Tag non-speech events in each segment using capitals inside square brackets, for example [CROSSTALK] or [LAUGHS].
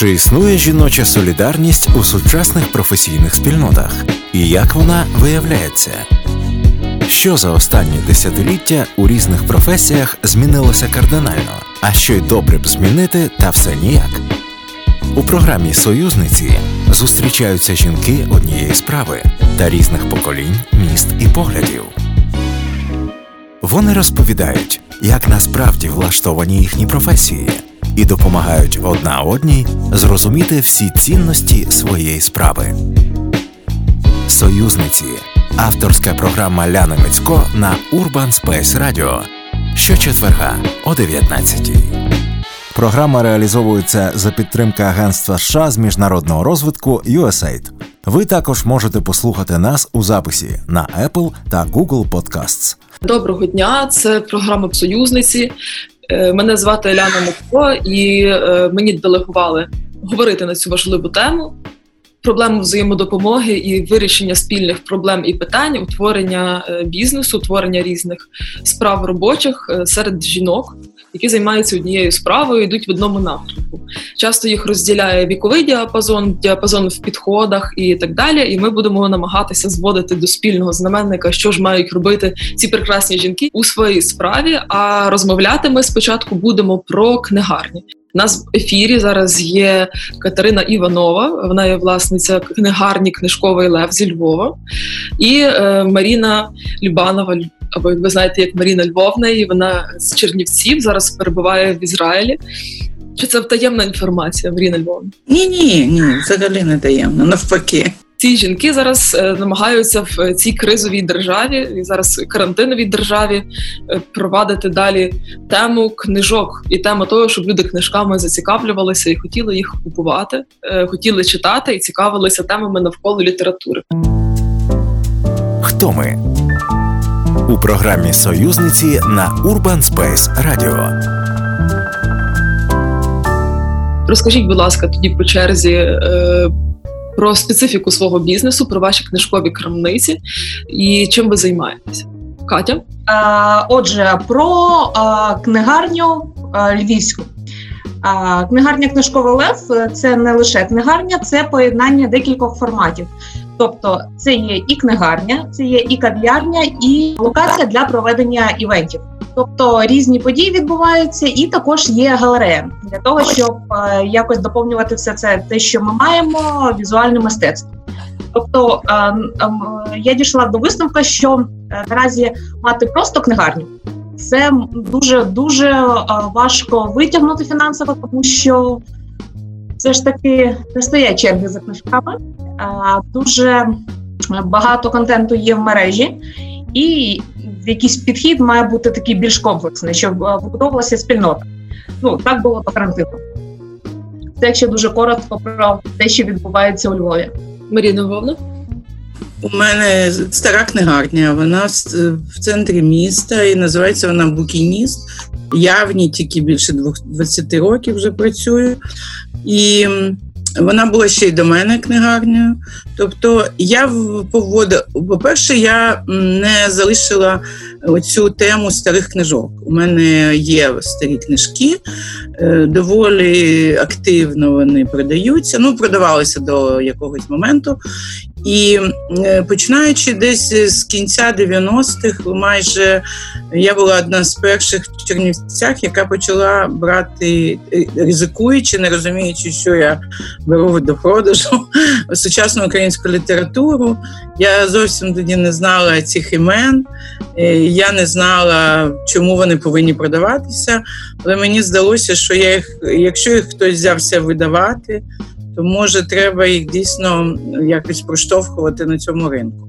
Чи існує жіноча солідарність у сучасних професійних спільнотах? І як вона виявляється? Що за останні десятиліття у різних професіях змінилося кардинально, а що й добре б змінити, та все ніяк. У програмі Союзниці зустрічаються жінки однієї справи та різних поколінь, міст і поглядів. Вони розповідають, як насправді влаштовані їхні професії, і допомагають одна одній зрозуміти всі цінності своєї справи. Союзниці авторська програма Ляни Мицько на Urban Space Radio щочетверга о 19 Програма реалізовується за підтримки Агентства США з міжнародного розвитку USAID. Ви також можете послухати нас у записі на Apple та Google Podcasts. Доброго дня, це програма Союзниці. Е, мене звати Ляна Мовко, і е, мені делегували говорити на цю важливу тему. Проблему взаємодопомоги і вирішення спільних проблем і питань, утворення е, бізнесу, утворення різних справ робочих серед жінок, які займаються однією справою, йдуть в одному напрямку. Часто їх розділяє віковий діапазон, діапазон в підходах і так далі. І ми будемо намагатися зводити до спільного знаменника, що ж мають робити ці прекрасні жінки у своїй справі. А розмовляти ми спочатку будемо про книгарні. У нас в ефірі зараз є Катерина Іванова, вона є власниця книгарні Книжковий Лев зі Львова, і е, Маріна Любанова або ви знаєте, як Маріна Львовна, і вона з Чернівців зараз перебуває в Ізраїлі. Чи це таємна інформація, Маріна Львовна? Ні, ні, ні, взагалі не таємно, навпаки. Ці жінки зараз е, намагаються в цій кризовій державі і зараз карантиновій державі е, провадити далі тему книжок і тему того, щоб люди книжками зацікавлювалися і хотіли їх купувати, е, хотіли читати і цікавилися темами навколо літератури. Хто ми? у програмі Союзниці на Urban Space Radio. Розкажіть, будь ласка, тоді по черзі е, про специфіку свого бізнесу, про ваші книжкові крамниці і чим ви займаєтеся. Катя? Отже, про книгарню львівську. Книгарня Книжковий Лев це не лише книгарня, це поєднання декількох форматів. Тобто, це є і книгарня, це є і кав'ярня, і локація для проведення івентів. Тобто різні події відбуваються, і також є галерея для того, щоб е, якось доповнювати все це, те, що ми маємо, візуальне мистецтво. Тобто е, е, я дійшла до висновка, що наразі мати просто книгарню це дуже дуже важко витягнути фінансово, тому що все ж таки не стоять черги за книжками. Дуже багато контенту є в мережі, і якийсь підхід має бути такий більш комплексний, щоб вибудовувалася спільнота. Ну так було по карантину. Це якщо дуже коротко про те, що відбувається у Львові. Маріна Вовна? У мене стара книгарня. Вона в центрі міста і називається вона Букініст. Я в ній тільки більше 20 років вже працюю. І вона була ще й до мене книгарнею. Тобто я поводила, по-перше, я не залишила оцю тему старих книжок. У мене є старі книжки, е, доволі активно вони продаються. Ну, продавалися до якогось моменту. І е, починаючи десь з кінця 90-х, майже я була одна з перших в Чернівцях, яка почала брати, е, ризикуючи, не розуміючи, що я беру до продажу [LAUGHS] сучасну українську літературу. Я зовсім тоді не знала цих імен, е, я не знала, чому вони повинні продаватися. Але мені здалося, що я їх, якщо їх хтось взявся видавати то може треба їх дійсно якось проштовхувати на цьому ринку.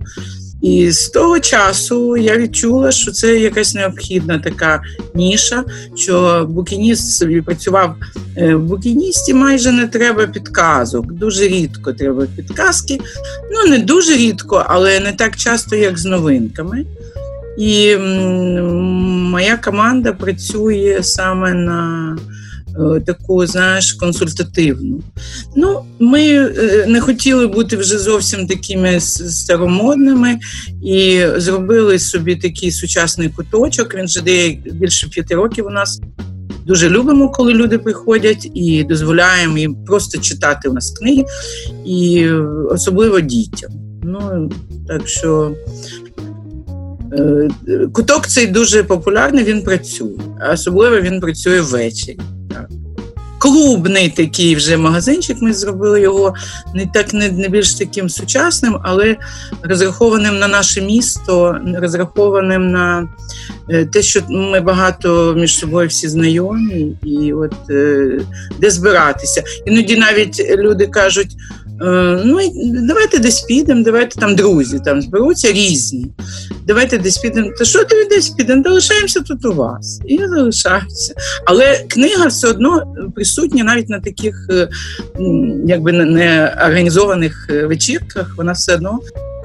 І з того часу я відчула, що це якась необхідна така ніша, що букініст собі працював е, в букіністі, майже не треба підказок. Дуже рідко треба підказки. Ну не дуже рідко, але не так часто, як з новинками. І моя команда працює саме на таку, знаєш, консультативну. Ну, Ми е, не хотіли бути вже зовсім такими старомодними і зробили собі такий сучасний куточок. Він вже дає більше п'яти років у нас. дуже любимо, коли люди приходять і дозволяємо їм просто читати у нас книги, і особливо дітям. Ну так що е, куток цей дуже популярний, він працює, особливо він працює ввечері. Клубний такий вже магазинчик. Ми зробили його не так не, не більш таким сучасним, але розрахованим на наше місто, розрахованим на е, те, що ми багато між собою всі знайомі, і от е, де збиратися. Іноді навіть люди кажуть. Е, ну, давайте десь підемо, давайте там друзі там зберуться різні. Давайте десь підемо. Та що ти десь підемо? Залишаємося тут у вас. І залишаюся. Але книга все одно присутня навіть на таких е, якби не організованих е, вечірках. Вона все одно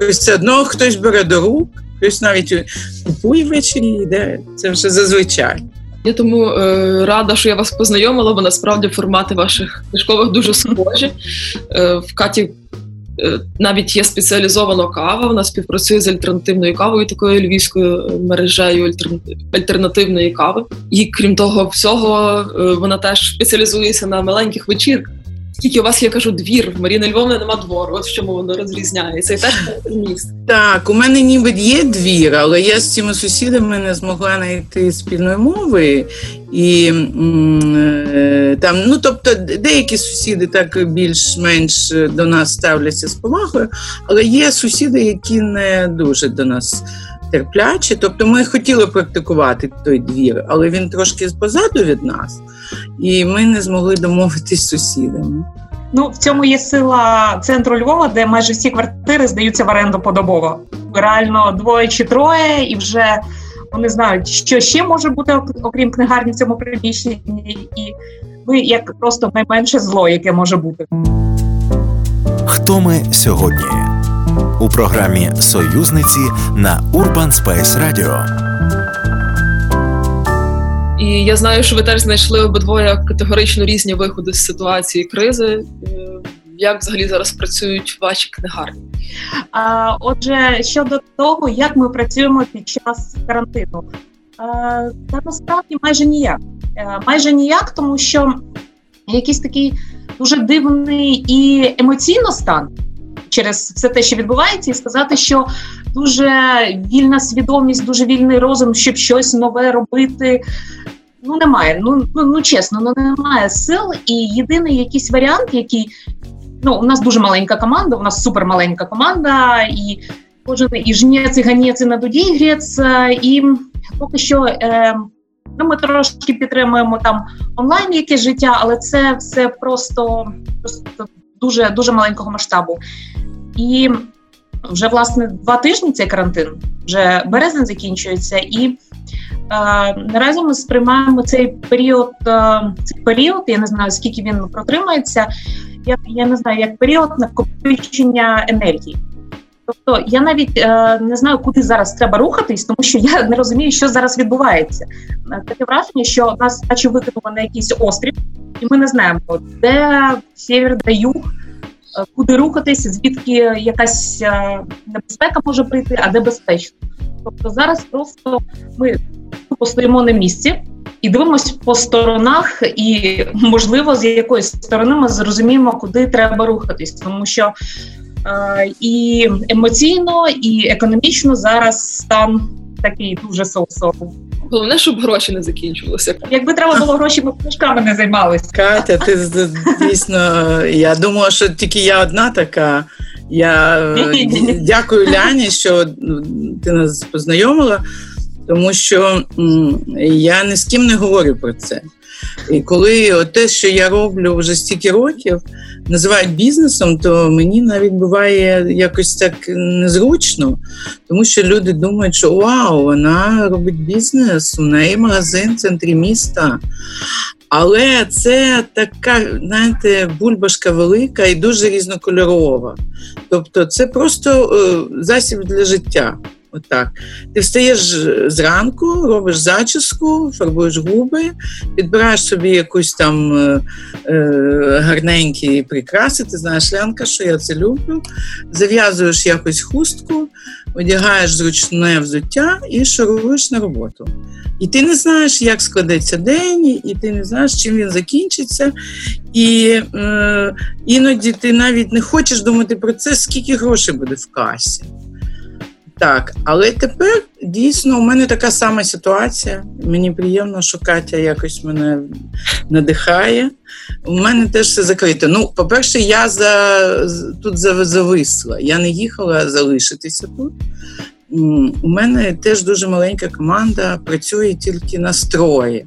все одно хтось бере до рук, хтось навіть купує ввечері і йде. Це вже зазвичай. Я тому е, рада, що я вас познайомила, бо насправді формати ваших книжкових дуже схожі. Е, В Каті е, навіть є спеціалізована кава. Вона співпрацює з альтернативною кавою, такою львівською мережею альтернативної кави. І крім того, всього, е, вона теж спеціалізується на маленьких вечірках. Тільки у вас я кажу двір, в Маріни Львовни нема двору, от в чому воно розрізняється. І теж [LAUGHS] міст. Так, у мене ніби є двір, але я з цими сусідами не змогла знайти спільної мови. І е, там, ну тобто, деякі сусіди так більш-менш до нас ставляться з повагою, але є сусіди, які не дуже до нас. Терплячі, тобто ми хотіли практикувати той двір, але він трошки позаду від нас і ми не змогли домовитись з сусідами. Ну, в цьому є сила центру Львова, де майже всі квартири здаються в оренду подобово. Реально двоє чи троє, і вже вони знають, що ще може бути, окрім книгарні в цьому приміщенні, і ми як просто найменше зло, яке може бути. Хто ми сьогодні? У програмі Союзниці на Urban Space Radio. І я знаю, що ви теж знайшли обидвоє категорично різні виходи з ситуації кризи. Е, як взагалі зараз працюють ваші книгарні? А, Отже, щодо того, як ми працюємо під час карантину, а, та насправді майже ніяк. А, е, майже ніяк, тому що якийсь такий дуже дивний і емоційно стан. Через все те, що відбувається, і сказати, що дуже вільна свідомість, дуже вільний розум, щоб щось нове робити, ну немає. Ну ну, ну чесно, ну немає сил. І єдиний якийсь варіант, який ну у нас дуже маленька команда, у нас супер маленька команда, і кожен і жнець, і ганець, і грець, і поки що. Е, Ну, ми трошки підтримуємо там онлайн якесь життя, але це все просто просто дуже дуже маленького масштабу. І вже власне два тижні цей карантин, вже березень закінчується, і Е, наразі ми сприймаємо цей період, е, цей період, я не знаю скільки він протримається. Я я не знаю, як період накопичення енергії. Тобто я навіть е, не знаю, куди зараз треба рухатись, тому що я не розумію, що зараз відбувається. Е, таке враження, що нас наче викинуло на якийсь острів, і ми не знаємо, де север, де юг, куди рухатись, звідки якась небезпека може прийти, а де безпечно. Тобто зараз просто ми постоїмо на місці і дивимося по сторонах, і можливо, з якоїсь сторони ми зрозуміємо, куди треба рухатись, тому що е, і емоційно, і економічно зараз стан такий дуже соусов. Головне, щоб гроші не закінчувалися. Якби треба було гроші, ми книжками не займалися. Катя, ти дійсно. Я думала, що тільки я одна така. Я е, дякую Ляні, що ти нас познайомила тому що я ні з ким не говорю про це. І коли те, що я роблю вже стільки років, називають бізнесом, то мені навіть буває якось так незручно, тому що люди думають, що вау, вона робить бізнес, у неї магазин в центрі міста. Але це така, знаєте, бульбашка велика і дуже різнокольорова. Тобто, це просто е, засіб для життя. Отак. Ти встаєш зранку, робиш зачіску, фарбуєш губи, підбираєш собі якусь там е, е, гарненькі прикраси, ти знаєш, Лянка, що я це люблю. Зав'язуєш якось хустку, одягаєш зручне взуття і шаруєш на роботу. І ти не знаєш, як складеться день, і ти не знаєш, чим він закінчиться. І е, іноді ти навіть не хочеш думати про це, скільки грошей буде в касі. Так, але тепер дійсно у мене така сама ситуація. Мені приємно, що Катя якось мене надихає. У мене теж все закрито. Ну, по-перше, я за, тут зависла. Я не їхала залишитися тут. У мене теж дуже маленька команда, працює тільки на строї.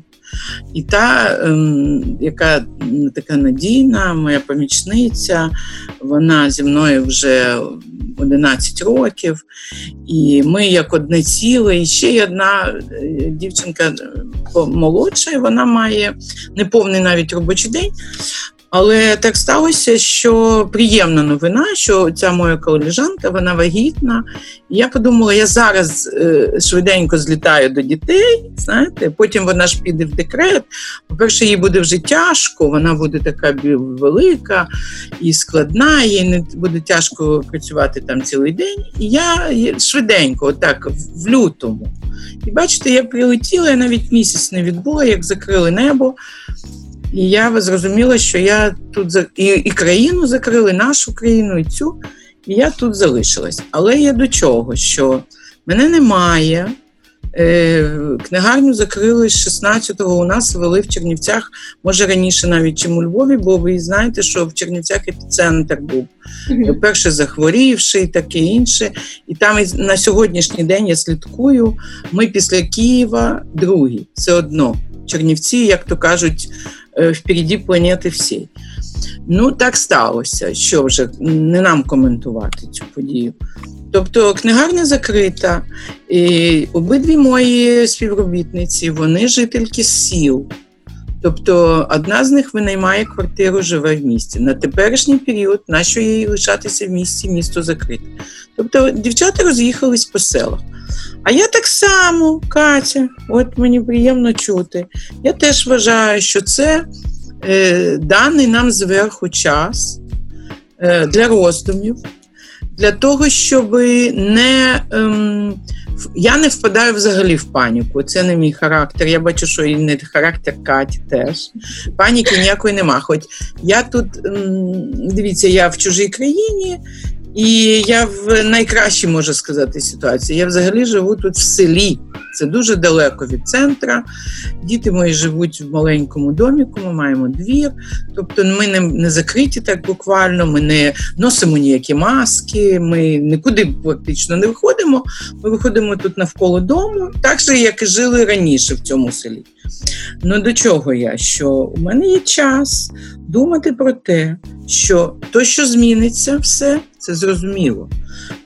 І та, ем, яка така надійна, моя помічниця, вона зі мною вже 11 років, і ми як одне ціле. І ще одна е, дівчинка е, молодша, і вона має неповний навіть робочий день. Але так сталося, що приємна новина, що ця моя колежанка, вона вагітна. Я подумала, я зараз е, швиденько злітаю до дітей, знаєте, потім вона ж піде в декрет. По-перше, їй буде вже тяжко, вона буде така велика і складна, їй не буде тяжко працювати там цілий день. І я швиденько, отак, в лютому. І бачите, я прилетіла, я навіть місяць не відбула, як закрили небо. І я зрозуміла, що я тут і, і країну закрили, нашу країну, і цю, і я тут залишилась. Але я до чого? Що мене немає. Е, книгарню закрили з 16-го. У нас вели в Чернівцях, може раніше навіть чим у Львові, бо ви знаєте, що в Чернівцях епіцентр був. Mm-hmm. Перше захворівши і таке інше. І там на сьогоднішній день я слідкую. Ми після Києва другі. Все одно. Чернівці, як то кажуть, впереді планети всій. Ну, так сталося, що вже не нам коментувати цю подію. Тобто книгарня закрита, і обидві мої співробітниці, вони жительки сіл. Тобто одна з них винаймає квартиру, живе в місті. На теперішній період, нащо їй лишатися в місті, місто закрите. Тобто дівчата роз'їхались по селах. А я так само, Катя, от мені приємно чути. Я теж вважаю, що це е, даний нам зверху час е, для роздумів, для того, щоб не. Ем, я не впадаю взагалі в паніку. Це не мій характер. Я бачу, що і не характер Каті теж. Паніки ніякої нема. Хоч я тут, ем, дивіться, я в чужій країні, і я в найкращій можу сказати ситуації. Я взагалі живу тут в селі. Це дуже далеко від центра. Діти мої живуть в маленькому доміку, ми маємо двір. Тобто ми не, не закриті так буквально, ми не носимо ніякі маски, ми нікуди практично не виходимо. Ми виходимо тут навколо дому, так же, як і жили раніше в цьому селі. Ну до чого я? Що у мене є час думати про те, що то, що зміниться, все це зрозуміло.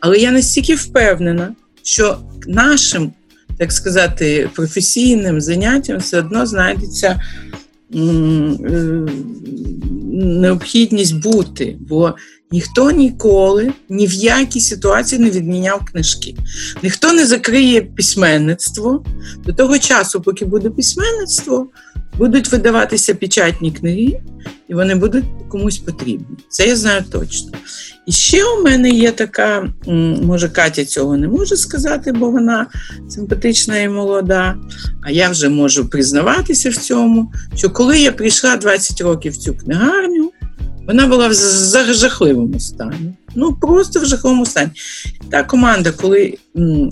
Але я настільки впевнена, що нашим, так сказати, професійним заняттям все одно знайдеться е, необхідність бути. Бо ніхто ніколи ні в якій ситуації не відміняв книжки. Ніхто не закриє письменництво до того часу, поки буде письменництво, будуть видаватися печатні книги, і вони будуть комусь потрібні. Це я знаю точно. І ще у мене є така, може, Катя цього не може сказати, бо вона симпатична і молода. А я вже можу признаватися в цьому, що коли я прийшла 20 років в цю книгарню, вона була в жахливому стані. Ну, просто в жахливому стані. Та команда, коли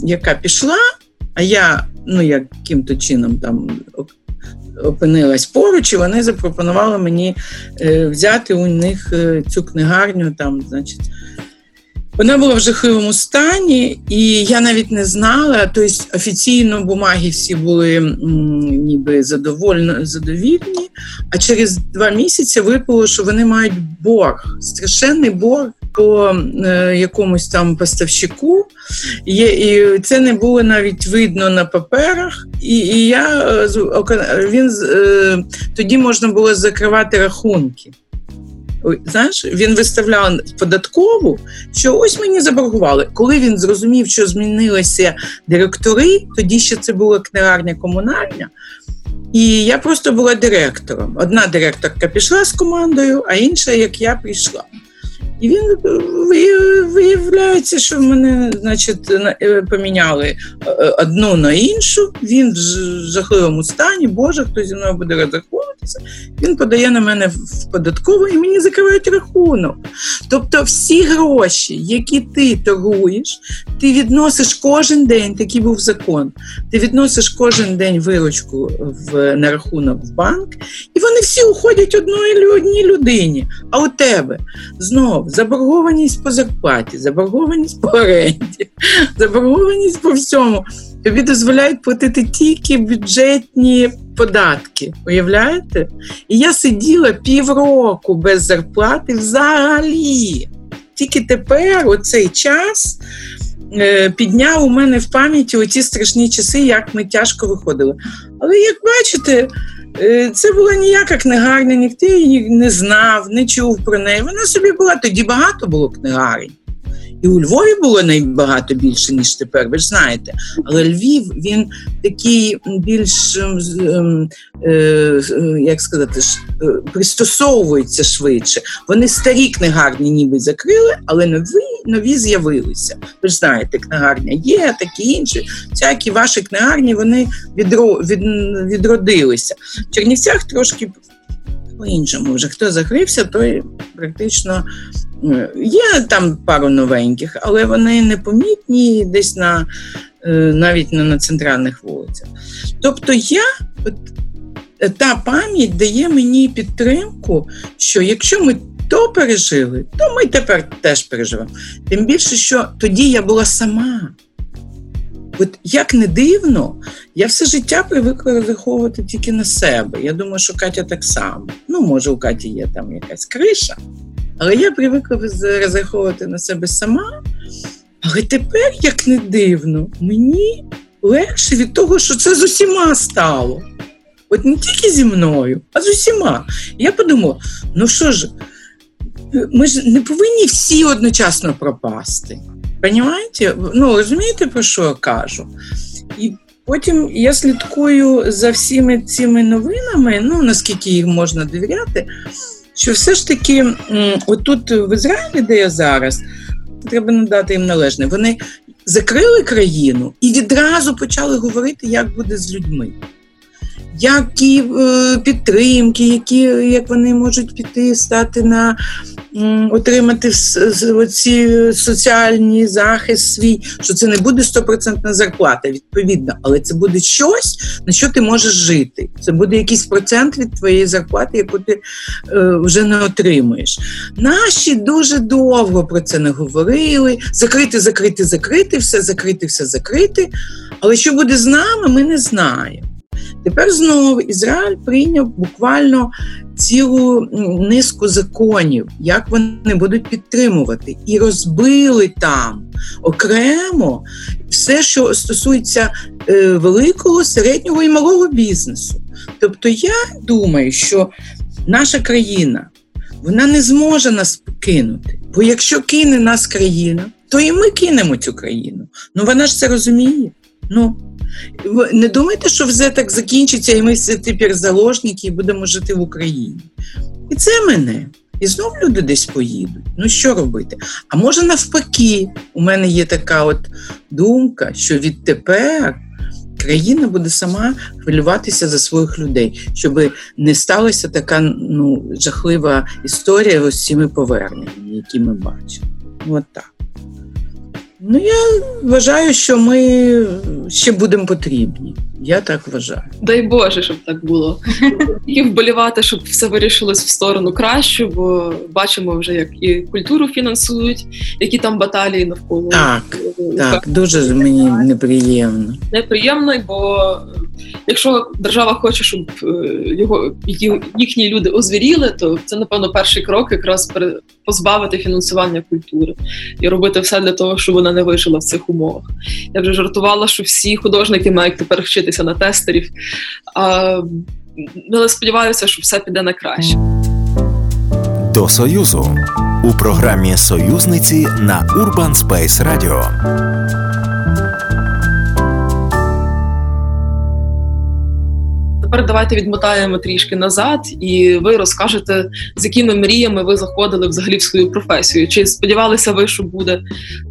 яка пішла, а я ну, яким-то чином там опинилась поруч, і вони запропонували мені е, взяти у них е, цю книгарню. там, значить, вона була в жахливому стані, і я навіть не знала. Тобто офіційно бумаги всі були ніби задовольно, задовільні, а через два місяці випало, що вони мають борг, страшенний борг по е, якомусь там поставщику. Є, І це не було навіть видно на паперах. І і я він е, тоді можна було закривати рахунки. Знаєш, він виставляв податкову, що ось мені заборгували. Коли він зрозумів, що змінилися директори, тоді ще це була книгарня комунальна. І я просто була директором. Одна директорка пішла з командою, а інша, як я, прийшла. І він виявляється, що мене значить, е, поміняли е, одну на іншу. Він в жахливому стані, Боже, хто зі мною буде розраховуватися. Він подає на мене в податкову і мені закривають рахунок. Тобто, всі гроші, які ти торгуєш, ти відносиш кожен день, такий був закон. Ти відносиш кожен день виручку в на рахунок в банк, і вони всі уходять одної одній людині. А у тебе знов заборгованість по зарплаті, заборгованість по оренді, заборгованість по всьому. Тобі дозволяють платити тільки бюджетні податки. Уявляєте? І я сиділа півроку без зарплати взагалі. Тільки тепер, у цей час, е, підняв у мене в пам'яті оці страшні часи, як ми тяжко виходили. Але як бачите, це була ніяка книгарня, ніхто її не знав, не чув про неї. Вона собі була тоді багато було книгарень. І у Львові було найбагато більше, ніж тепер, ви ж знаєте. Але Львів він такий більш ем, ем, е, е, як сказати, е, пристосовується швидше. Вони старі книгарні ніби закрили, але нові нові з'явилися. Ви ж знаєте, книгарня є, такі інші. Всякі ваші книгарні вони відро, від, відродилися. В Чернівцях трошки по-іншому. Вже хто закрився, той практично Є там пару новеньких, але вони непомітні десь на е, навіть не на центральних вулицях. Тобто я е, та пам'ять дає мені підтримку, що якщо ми то пережили, то ми тепер теж переживемо. Тим більше, що тоді я була сама. От як не дивно, я все життя привикла розраховувати тільки на себе. Я думаю, що Катя так само. Ну, може, у Каті є там якась криша. Але я привикла розраховувати на себе сама. Але тепер, як не дивно, мені легше від того, що це з усіма стало. От не тільки зі мною, а з усіма. Я подумала: ну що ж, ми ж не повинні всі одночасно пропасти. Понимаєте? Ну, розумієте, про що я кажу? І потім я слідкую за всіми цими новинами, ну наскільки їх можна довіряти що все ж таки, отут в Ізраїлі, де я зараз, треба надати їм належне, вони закрили країну і відразу почали говорити, як буде з людьми які е, підтримки, які як вони можуть піти, стати на отримати ці соціальні захист свій, що це не буде стопроцентна зарплата, відповідно, але це буде щось, на що ти можеш жити. Це буде якийсь процент від твоєї зарплати, яку ти е, вже не отримуєш. Наші дуже довго про це не говорили. Закрити, закрити, закрити, все закрити, все закрити. Але що буде з нами, ми не знаємо. Тепер знову Ізраїль прийняв буквально цілу низку законів, як вони будуть підтримувати, і розбили там окремо все, що стосується е, великого, середнього і малого бізнесу. Тобто, я думаю, що наша країна вона не зможе нас кинути. Бо якщо кине нас країна, то і ми кинемо цю країну. Ну вона ж це розуміє. Ну не думайте, що все так закінчиться, і ми всі тепер заложники і будемо жити в Україні. І це мене. І знову люди десь поїдуть. Ну що робити? А може навпаки, у мене є така от думка, що відтепер країна буде сама хвилюватися за своїх людей, щоб не сталася така ну, жахлива історія з цими поверненнями, які ми бачимо. От так. Ну, я вважаю, що ми ще будемо потрібні. Я так вважаю. Дай Боже, щоб так було. І вболівати, щоб все вирішилось в сторону кращу, бо бачимо вже, як і культуру фінансують, які там баталії навколо. Так, так, дуже мені неприємно. Неприємно, бо якщо держава хоче, щоб е, його їхні люди озвіріли, то це напевно перший крок, якраз позбавити фінансування культури і робити все для того, щоб вона не вижила в цих умовах. Я вже жартувала, що всі художники мають тепер вчитися на тестерів. А, Але сподіваюся, що все піде на краще. до Союзу у програмі Союзниці на Urban Space Radio. Тепер давайте відмотаємо трішки назад, і ви розкажете, з якими мріями ви заходили взагалі в свою професію. Чи сподівалися ви, що буде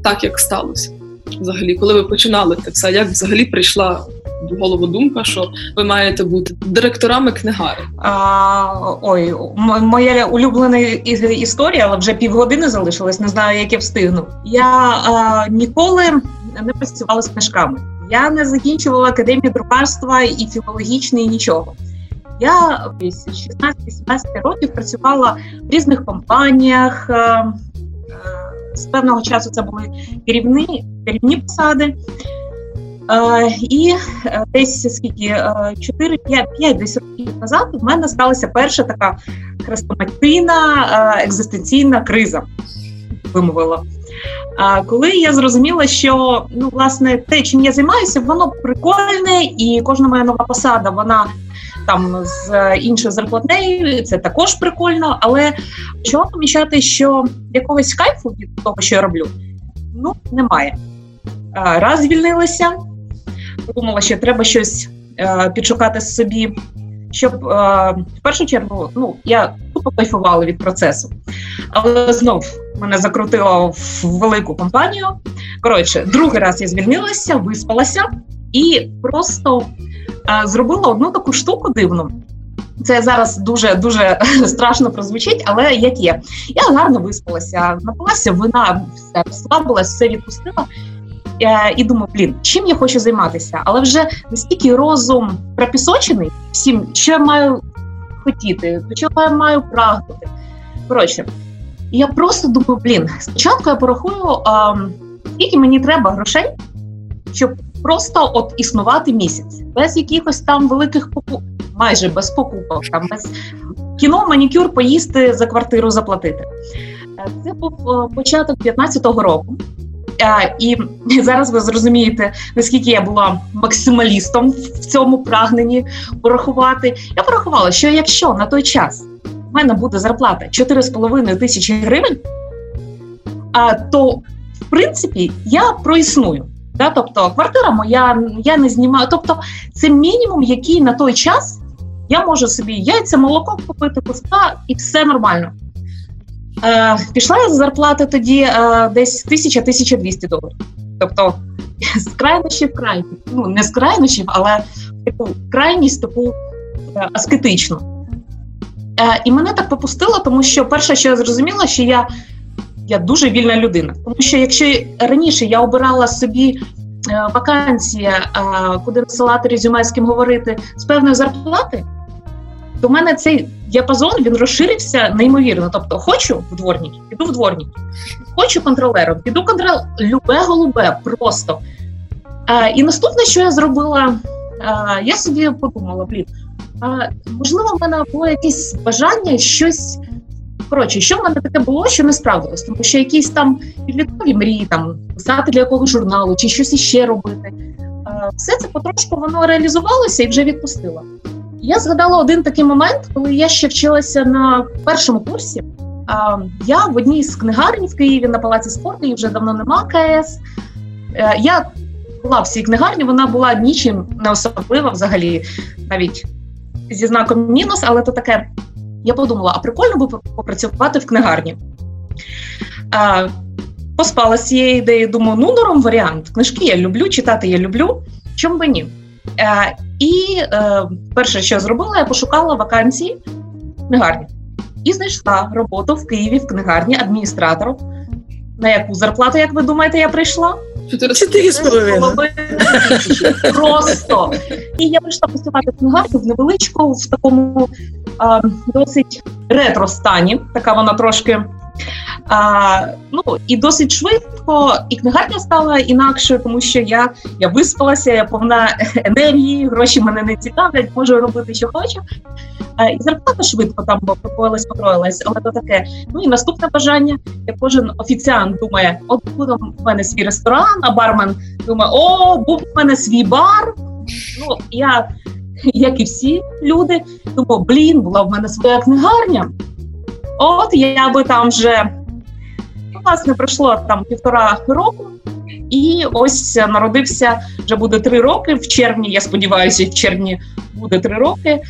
так, як сталося? Взагалі, коли ви починали це все, як взагалі прийшла в голову думка, що ви маєте бути директорами книгари? А, Ой, моя улюблена історія, але вже півгодини залишилось, не знаю, як я встигну. Я а, ніколи не працювала з книжками. Я не закінчувала академію друкарства і філологічної нічого. Я 16-17 років працювала в різних компаніях. Е, е, з певного часу це були керівні керівні посади. Е, і десь скільки 4-5 десь років назад у мене сталася перша така хрестоматійна екзистенційна криза. Вимовила. Коли я зрозуміла, що ну власне те, чим я займаюся, воно прикольне, і кожна моя нова посада, вона там з іншою зарплатнею, це також прикольно. Але почала помічати, що якогось кайфу від того, що я роблю, ну немає. Раз звільнилася, подумала, що треба щось підшукати собі щоб е, в першу чергу ну я тупо кайфувала від процесу, але знов мене закрутило в велику компанію. Коротше, другий раз я звільнилася, виспалася і просто е, зробила одну таку штуку дивну. Це зараз дуже дуже [LAUGHS] страшно прозвучить, але як є. Я гарно виспалася, напилася вина, все розслабилась, все відпустила. Е, і думаю, блін, чим я хочу займатися, але вже настільки розум пропісочений всім, що я маю хотіти, до чого я маю прагнути. Коротше, я просто думаю, блін, спочатку я порахую, а, скільки мені треба грошей, щоб просто от існувати місяць, без якихось там великих покупок, майже без покупок, там без кіно, манікюр, поїсти за квартиру заплатити. Е, це був е, початок 15-го року. І [LAUGHS] зараз ви зрозумієте, наскільки я була максималістом в цьому прагненні порахувати. Я порахувала, що якщо на той час в мене буде зарплата 4,5 тисячі гривень, то в принципі я проісную. Да? Тобто квартира моя, я не знімаю. Тобто, це мінімум, який на той час я можу собі яйця, молоко купити, пуста, і все нормально. Е, Пішла я з зарплати тоді е, десь 1000-1200 доларів. Тобто з крайнощів в крайність. Ну, не з крайнощів, але таку крайність таку е, аскетичну. Е, І мене так попустило, тому що перше, що я зрозуміла, що я я дуже вільна людина. Тому що якщо раніше я обирала собі е, вакансії, е, куди насилати резюме, з ким говорити з певної зарплати, то в мене цей діапазон він розширився неймовірно. Тобто, хочу в дворники, піду в дворники, хочу контролером, піду контрол любе голубе просто. А, І наступне, що я зробила, а, я собі подумала, блін, а, можливо, в мене було якесь бажання щось. Коротше, що в мене таке було, що не справдилось, тому що якісь там підліткові мрії, там писати для якогось журналу чи щось іще робити. Все це потрошку воно реалізувалося і вже відпустила. Я згадала один такий момент, коли я ще вчилася на першому курсі. Я в одній з книгарень в Києві на палаці спорту, її вже давно нема КС. Е, я була в цій книгарні, вона була нічим не особлива взагалі, навіть зі знаком мінус, але то таке. Я подумала, а прикольно би попрацювати в книгарні. Поспала з цієї ідеї, думаю, ну норм варіант. Книжки я люблю, читати я люблю. Чому би ні? Е, і е, перше, що я зробила, я пошукала вакансії в книгарні і знайшла роботу в Києві в книгарні адміністратором. На яку зарплату, як ви думаєте, я прийшла? Чотири з половиною. Просто. І я прийшла працювати в книгарню в невеличку, в такому а, досить ретро стані. Така вона трошки а, Ну і досить швидко, і книгарня стала інакшою, тому що я я виспалася, я повна енергії, гроші мене не цікавлять, можу робити, що хочу. А, і зарплата швидко там покоїлась, покроїлась, але то таке. Ну і наступне бажання, як кожен офіціант думає, от буде в мене свій ресторан, а бармен думає, о, був в мене свій бар. Ну я, як і всі люди, думаю, блін, була в мене своя книгарня. От я би там вже власне пройшло там півтора року, і ось народився вже буде три роки. В червні, я сподіваюся, в червні буде три роки.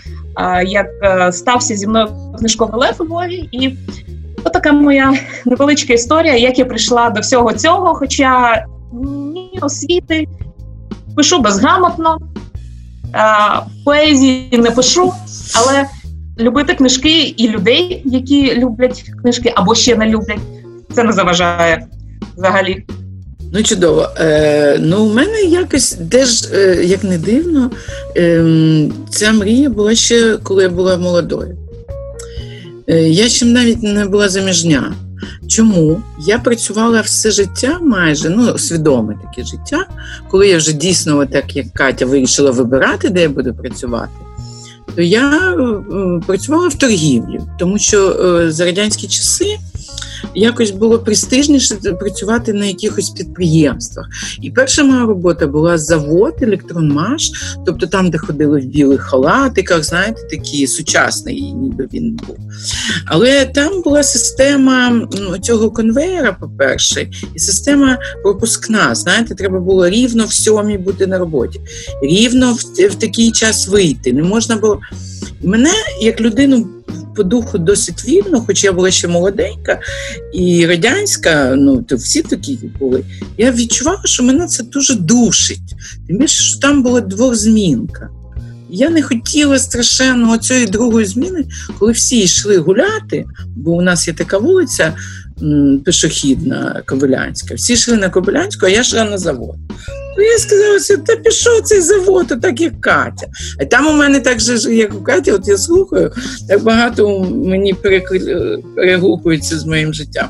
Як е, стався зі мною книжковий лев у Львові, і така моя невеличка історія, як я прийшла до всього цього. Хоча ні освіти пишу безграмотно, поезії не пишу, але любити книжки і людей, які люблять книжки або ще не люблять, це не заважає взагалі. Ну, чудово. Е, Ну, у мене якось теж, е, як не дивно, е, ця мрія була ще коли я була молодою. Е, Я ще навіть не була заміжня. Чому? Я працювала все життя майже, ну, свідоме таке життя, коли я вже дійсно, так як Катя, вирішила вибирати, де я буду працювати. То я е, працювала в торгівлі, тому що е, за радянські часи якось було престижніше працювати на якихось підприємствах. І перша моя робота була завод електронмаш, тобто там, де ходили в білих халатиках, знаєте, такі сучасний, ніби він був. Але там була система цього конвейера, по-перше, і система пропускна. Знаєте, треба було рівно в сьомій бути на роботі, рівно в, в такий час вийти. Не можна було. Мене як людину по духу досить вільно, хоч я була ще молоденька і радянська, ну то всі такі були. Я відчувала, що мене це дуже душить. Тим більше, що там була двохзмінка. Я не хотіла страшенно цієї другої зміни, коли всі йшли гуляти, бо у нас є така вулиця пішохідна Кобилянська. Всі йшли на Кобилянську, а я йшла на завод. Ну, я сказала, що та пішов цей завод, так як Катя. А там у мене так же, як у Каті, от я слухаю, так багато мені перегукується з моїм життям.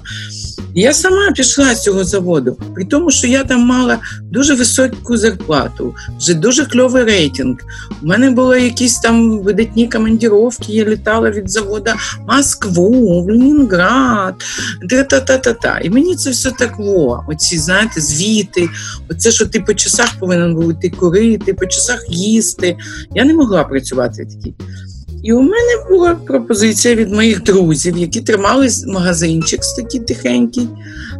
Я сама пішла з цього заводу, при тому, що я там мала дуже високу зарплату, вже дуже кльовий рейтинг. У мене були якісь там видатні командіровки, я літала від заводу Москву, Ленінград, та-та-та-та-та. І мені це все так во, оці, знаєте, звіти, оце, що ти по часах повинен був ти курити, по часах їсти. Я не могла працювати в. І у мене була пропозиція від моїх друзів, які тримали магазинчик такий тихенький.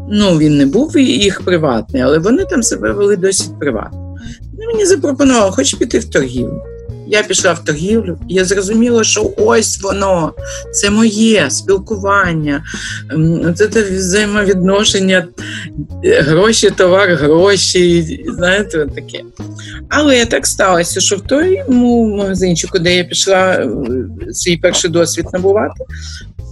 Ну, він не був їх приватний, але вони там себе вели досить приватно. Вони мені запропонували, хоч піти в торгівлю. Я пішла в торгівлю, і я зрозуміла, що ось воно, це моє спілкування, це взаємовідношення, е, гроші, товар, гроші, знаєте, таке. Але так сталося, що в тому магазинчику, де я пішла е, свій перший досвід набувати,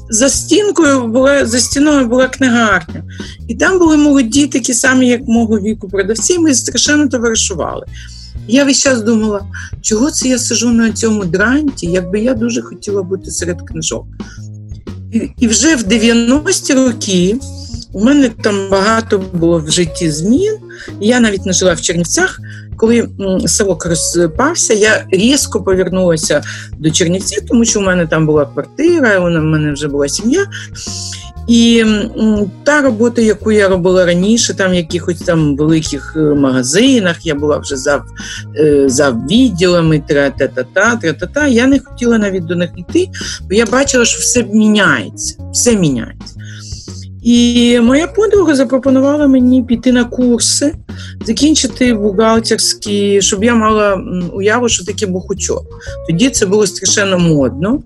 за стінкою була за стіною була книгарня, і там були молоді, такі самі, як мого віку, продавці. Ми страшенно товаришували. Я весь час думала, чого це я сижу на цьому дранті, якби я дуже хотіла бути серед книжок. І, вже в 90-ті роки у мене там багато було в житті змін. Я навіть не жила в Чернівцях. Коли селок розпався, я різко повернулася до Чернівців, тому що у мене там була квартира, у мене вже була сім'я. І та робота, яку я робила раніше, там в якихось там великих е, магазинах, я була вже за е, за відділами, тра-та-та-та, тра-та-та, я не хотіла навіть до них йти, бо я бачила, що все міняється, все міняється. І моя подруга запропонувала мені піти на курси, закінчити бухгалтерські, щоб я мала уяву, що таке бухучот. Тоді це було страшенно модно,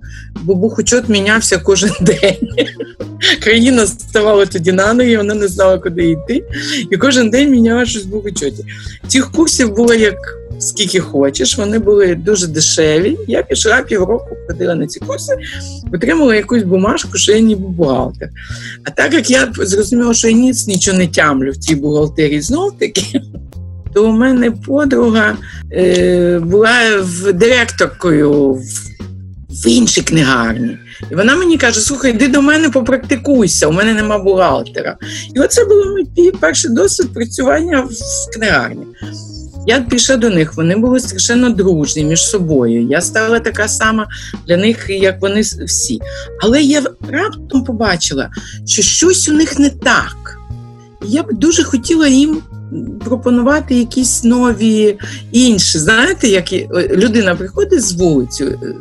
бо бухучот мінявся кожен [LAUGHS] день. Країна ставала тоді на ноги, вона не знала, куди йти. І кожен день міняла щось в бухучоті. Цих курсів було як скільки хочеш. Вони були дуже дешеві. Я пішла півроку, ходила на ці курси, отримала якусь бумажку, що я ніби бухгалтер. А так як я зрозуміла, що я ніц нічого не тямлю в цій бухгалтерії знов таки. То у мене подруга е, була в директоркою в, в іншій книгарні. І вона мені каже: слухай, йди до мене попрактикуйся, у мене нема бухгалтера. І оце було мій перший досвід працювання в книгарні. Я пішла до них, вони були страшенно дружні між собою. Я стала така сама для них, як вони всі. Але я раптом побачила, що щось у них не так. Я б дуже хотіла їм пропонувати якісь нові інші. Знаєте, як людина приходить з вулицю е,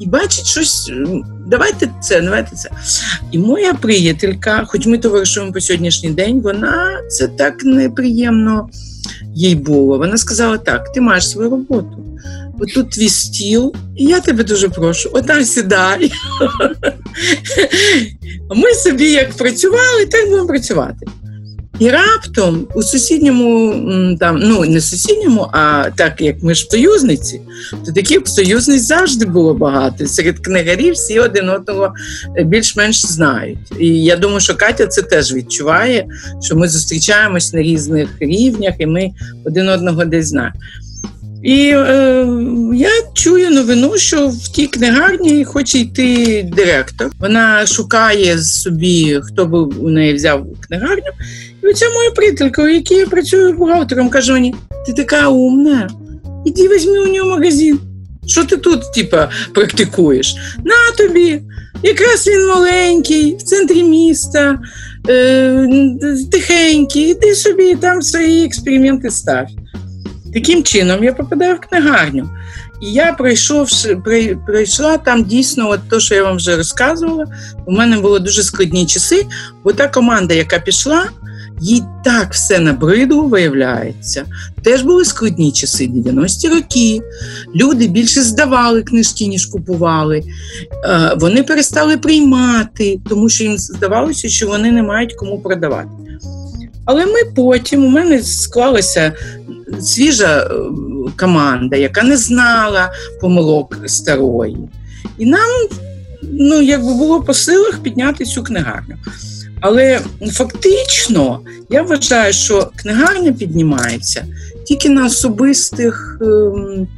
і бачить щось. Давайте це, давайте це. І моя приятелька, хоч ми товаришуємо по сьогоднішній день, вона це так неприємно їй було. Вона сказала: так, ти маєш свою роботу. Отут твій стіл, і я тебе дуже прошу, отам сідай. [LAUGHS] А Ми собі як працювали, так будемо працювати. І раптом у сусідньому, там, ну не сусідньому, а так як ми ж союзниці, то таких союзниць завжди було багато. Серед книгарів всі один одного більш-менш знають. І я думаю, що Катя це теж відчуває, що ми зустрічаємось на різних рівнях, і ми один одного десь знаємо. І е, я чую новину, що в тій книгарні хоче йти директор. Вона шукає собі, хто би у неї взяв книгарню. І оця моя приятелька, у якій я працюю бухгалтером, каже мені: ти така умна, іди візьми у нього магазин. Що ти тут, типа, практикуєш? На тобі. Якраз він маленький, в центрі міста, е, тихенький, іди собі там свої експерименти став. Таким чином я попадаю в книгарню. І я пройшовши, прийшла там дійсно, от то, що я вам вже розказувала. У мене були дуже складні часи, бо та команда, яка пішла, їй так все набридло, виявляється. Теж були складні часи, 90-ті роки. Люди більше здавали книжки, ніж купували. Е, вони перестали приймати, тому що їм здавалося, що вони не мають кому продавати. Але ми потім у мене склалася свіжа е, команда, яка не знала помилок старої. І нам ну, якби було по силах підняти цю книгарню. Але фактично я вважаю, що книгарня піднімається тільки на особистих ем,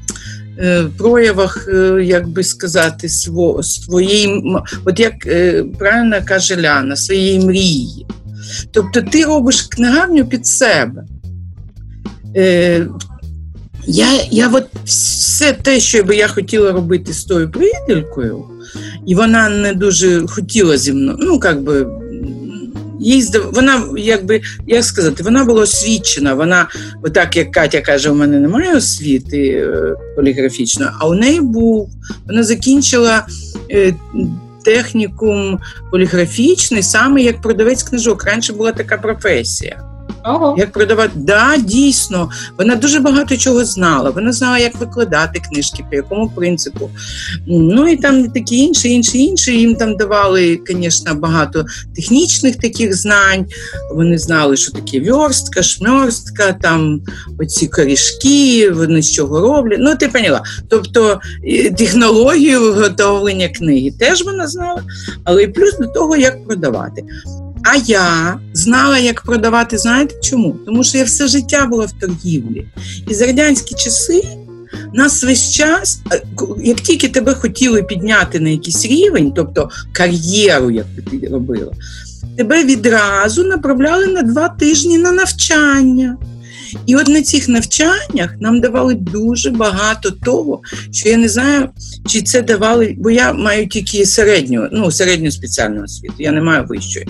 е, проявах, е, як би сказати, сво, от як е, правильно каже Ляна, своєї мрії. Тобто ти робиш книгарню під себе. Е, я я от все те, що би я хотіла робити з тою приятелькою, і вона не дуже хотіла зі мною, ну, як би, їй вона, якби, як сказати, вона була освічена. Вона, отак як Катя каже, у мене немає освіти е, поліграфічної, а у неї був. Вона закінчила е, технікум поліграфічний, саме як продавець книжок. Раніше була така професія. Ого. Як продавати, да, дійсно, вона дуже багато чого знала. Вона знала, як викладати книжки, по якому принципу. Ну і там такі інші, інші, інші. Їм там давали, звісно, багато технічних таких знань. Вони знали, що таке вьорстка, шмьорстка, там оці корішки, вони з чого роблять. Ну, ти поняла. Тобто технологію виготовлення книги теж вона знала, але і плюс до того, як продавати. А я знала, як продавати. Знаєте чому? Тому що я все життя була в торгівлі. І за радянські часи нас весь час, е, як тільки тебе хотіли підняти на якийсь рівень, тобто кар'єру, як ти робила, тебе відразу направляли на два тижні на навчання. І от на цих навчаннях нам давали дуже багато того, що я не знаю, чи це давали, бо я маю тільки середню, ну середню спеціальну освіту, я не маю вищої.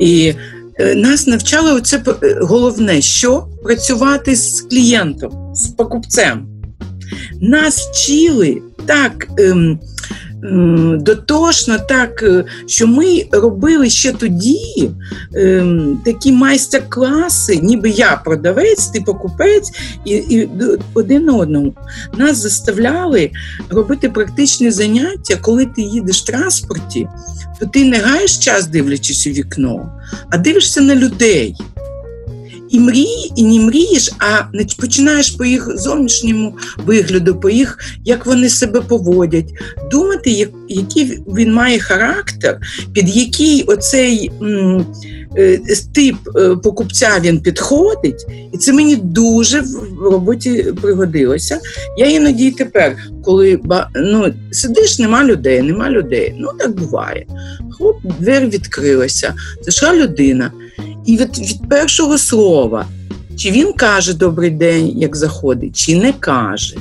І е, нас навчали оце е, головне, що працювати з клієнтом, з покупцем. Нас вчили так. Ем, дотошно, так е, що ми робили ще тоді ем, такі майстер-класи, ніби я продавець, ти покупець, і і один одному. Нас заставляли робити практичні заняття, коли ти їдеш в транспорті, то ти не гаєш час, дивлячись у вікно, а дивишся на людей і мрії, і не мрієш, а починаєш по їх зовнішньому вигляду, по їх, як вони себе поводять, думати, який він має характер, під який оцей е, тип е, покупця він підходить, і це мені дуже в роботі пригодилося. Я іноді і тепер, коли ну, сидиш, нема людей, нема людей. Ну так буває. Хоп, двері відкрилася, зайшла людина. І від, від першого слова, чи він каже добрий день, як заходить, чи не каже,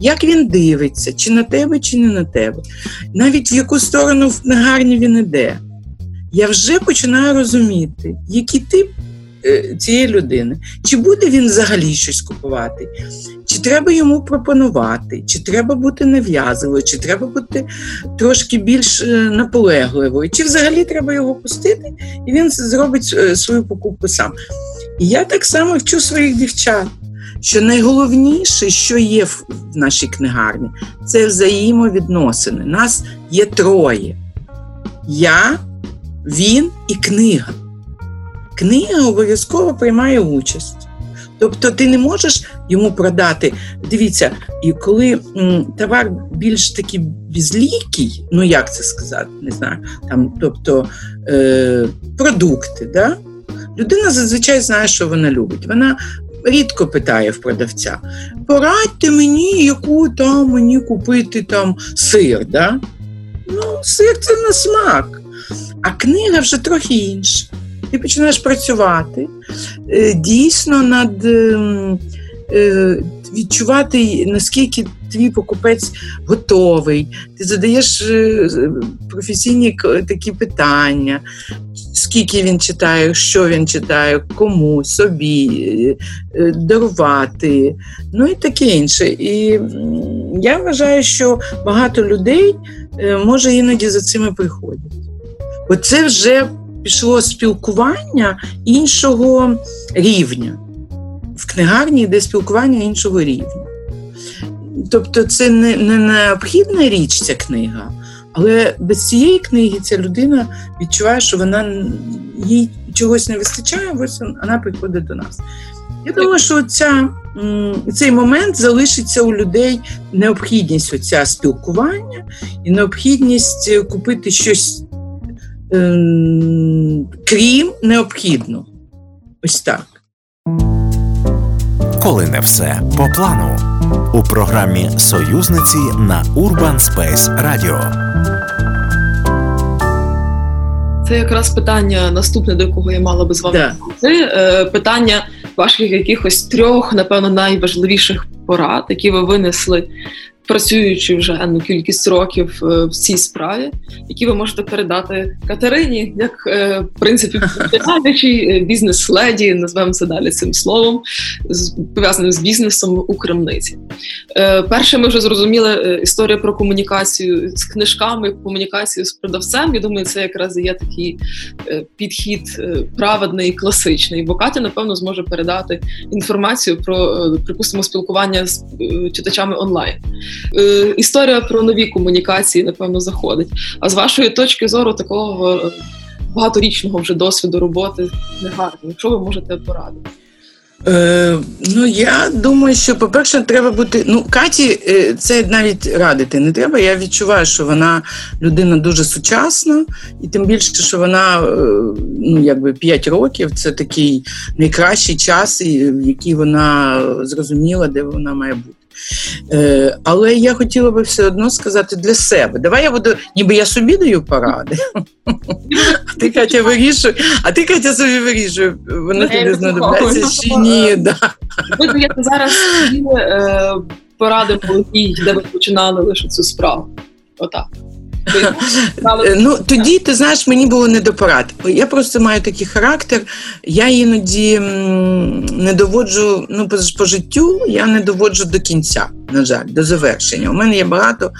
як він дивиться, чи на тебе, чи не на тебе, навіть в яку сторону в негарні він іде, я вже починаю розуміти, який тип е, цієї людини. Чи буде він взагалі щось купувати? Чи треба йому пропонувати, чи треба бути нав'язливою, чи треба бути трошки більш е, наполегливою, чи взагалі треба його пустити, і він зробить е, свою покупку сам. І я так само вчу своїх дівчат, що найголовніше, що є в нашій книгарні, це взаємовідносини. Нас є троє. Я, він і книга. Книга обов'язково приймає участь. Тобто ти не можеш йому продати. Дивіться, і коли товар більш такий безлікий, ну як це сказати, не знаю, там, тобто е, продукти, да? Людина зазвичай знає, що вона любить. Вона рідко питає в продавця: порадьте мені, яку там мені купити там сир. Да? Ну, сир це на смак. А книга вже трохи інша. Ти починаєш працювати е, дійсно над ем, е, відчувати, наскільки твій покупець готовий. Ти задаєш е, професійні такі питання, скільки він читає, що він читає, кому, собі, дарувати, ну і таке інше. І я вважаю, що багато людей може іноді за цими приходять. Бо це вже пішло спілкування іншого рівня. В книгарні йде спілкування іншого рівня. Тобто, це не, не необхідна річ, ця книга, але без цієї книги ця людина відчуває, що вона їй чогось не вистачає, ось вона приходить до нас. Я думаю, що ця, цей момент залишиться у людей необхідність оця спілкування і необхідність купити щось Ем, крім необхідного. Ось так. Коли не все по плану у програмі Союзниці на Urban Space Radio. Це якраз питання наступне, до якого я мала би з вами да. Е, питання ваших якихось трьох, напевно, найважливіших порад, які ви винесли працюючи вже енну кількість років е, в цій справі, які ви можете передати Катерині, як е, в принципі е, бізнес-леді, назвемо це далі цим словом, пов'язаним з бізнесом у крамниці. Перше, ми вже зрозуміли історія про комунікацію з книжками, комунікацію з продавцем. Я думаю, це якраз є такий підхід праведний класичний. Бо Катя, напевно, зможе передати інформацію про припустимо спілкування з читачами онлайн. Е, історія про нові комунікації, напевно, заходить. А з вашої точки зору, такого е, багаторічного вже досвіду роботи не гарно. Якщо ви можете порадити. Е, Ну, я думаю, що, по-перше, треба бути. Ну, Каті, е, це навіть радити не треба. Я відчуваю, що вона людина дуже сучасна, і тим більше, що вона ну, якби 5 років це такий найкращий час, в який вона зрозуміла, де вона має бути. Е, Але я хотіла би все одно сказати для себе. Давай я буду, ніби я собі даю поради. А ти Катя вирішує, а ти Катя собі вирішує, воно тобі знадобляться чи ні. Да. я зараз поради е, поради, де ви починали лише цю справу. Отак. Е, ну тоді ти знаєш, мені було не до порад. Я просто маю такий характер. Я іноді не доводжу, ну по, життю я не доводжу до кінця, на жаль, до завершення. У мене є багато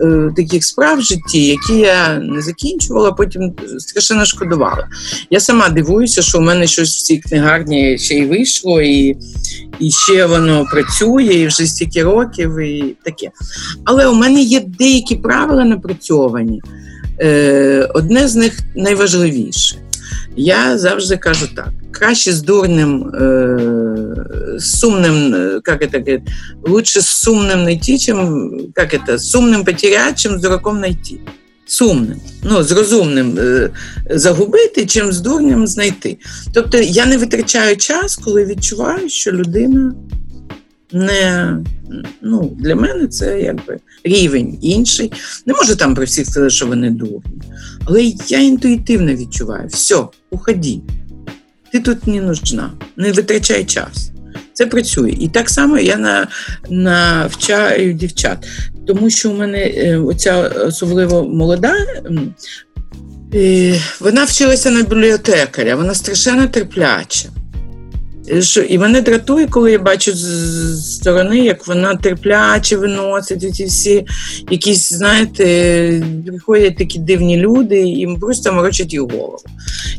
е, таких справ в житті, які я не закінчувала, потім страшенно шкодувала. Я сама дивуюся, що у мене щось в цій книгарні ще й вийшло, і і ще воно працює, і вже стільки років, і таке. Але у мене є деякі правила напрацьовані. Е, Одне з них найважливіше. Я завжди кажу так: краще з дурним, е, сумним, як це говорить, лучше з сумним найти, чим це, з сумним потерять, чим з дураком знайти сумним, ну, з розумним е, загубити, чим з дурним знайти. Тобто я не витрачаю час, коли відчуваю, що людина не ну, для мене це якби рівень інший. Не можу там про всіх сказати, що вони дурні. Але я інтуїтивно відчуваю, все, уходи. Ти тут не нужна, не витрачай час. Це працює. І так само я навчаю дівчат тому що у мене е, оця особливо молода. Вона вчилася на бібліотекаря, вона страшенно терпляча. Що, І мене дратує, коли я бачу з сторони, як вона терпляче виносить ці всі якісь, знаєте, приходять такі дивні люди і просто морочать їй голову.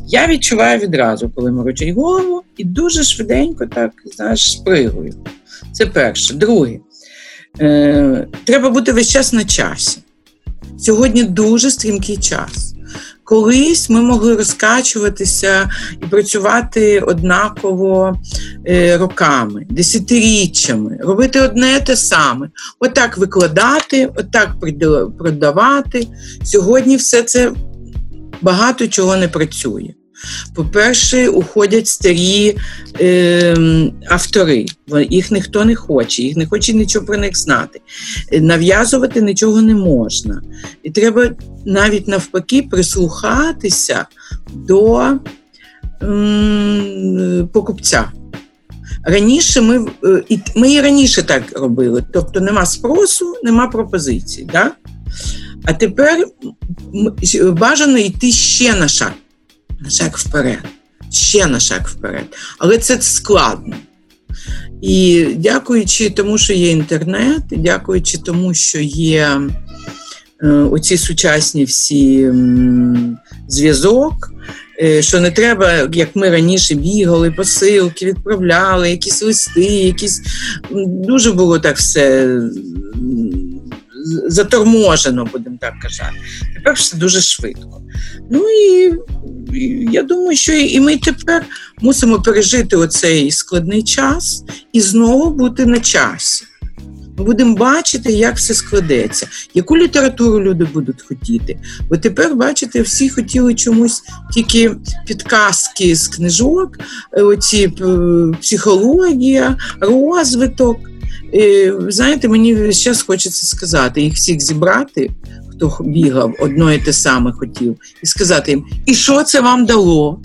Я відчуваю відразу, коли морочать голову, і дуже швиденько так знаєш, спригую. Це перше. Друге, е, треба бути весь час на часі. Сьогодні дуже стрімкий час. Колись ми могли розкачуватися і працювати однаково е, роками, десятиріччями, робити одне те саме, отак викладати, отак продавати. Сьогодні все це багато чого не працює. По-перше, уходять старі е, автори, їх ніхто не хоче, їх не хоче нічого про них знати. Нав'язувати нічого не можна. І треба навіть навпаки прислухатися до м, покупця. Раніше ми е, і ми і раніше так робили, тобто нема спросу, нема пропозицій. Да? А тепер бажано йти ще на шаг на шаг вперед, ще на шаг вперед. Але це складно. І дякуючи тому, що є інтернет, дякуючи тому, що є е, оці сучасні всі м, зв'язок. Е, що не треба, як ми раніше бігали, посилки, відправляли, якісь листи, якісь дуже було так все заторможено, будемо так казати. Все дуже швидко. Ну і я думаю, що і ми тепер мусимо пережити оцей складний час і знову бути на часі. Ми будемо бачити, як все складеться, яку літературу люди будуть хотіти. Бо тепер, бачите, всі хотіли чомусь тільки підказки з книжок, е, оці психологія, розвиток. Знаєте, мені зараз хочеться сказати, їх всіх зібрати, хто бігав, одно і те саме хотів, і сказати їм, і що це вам дало?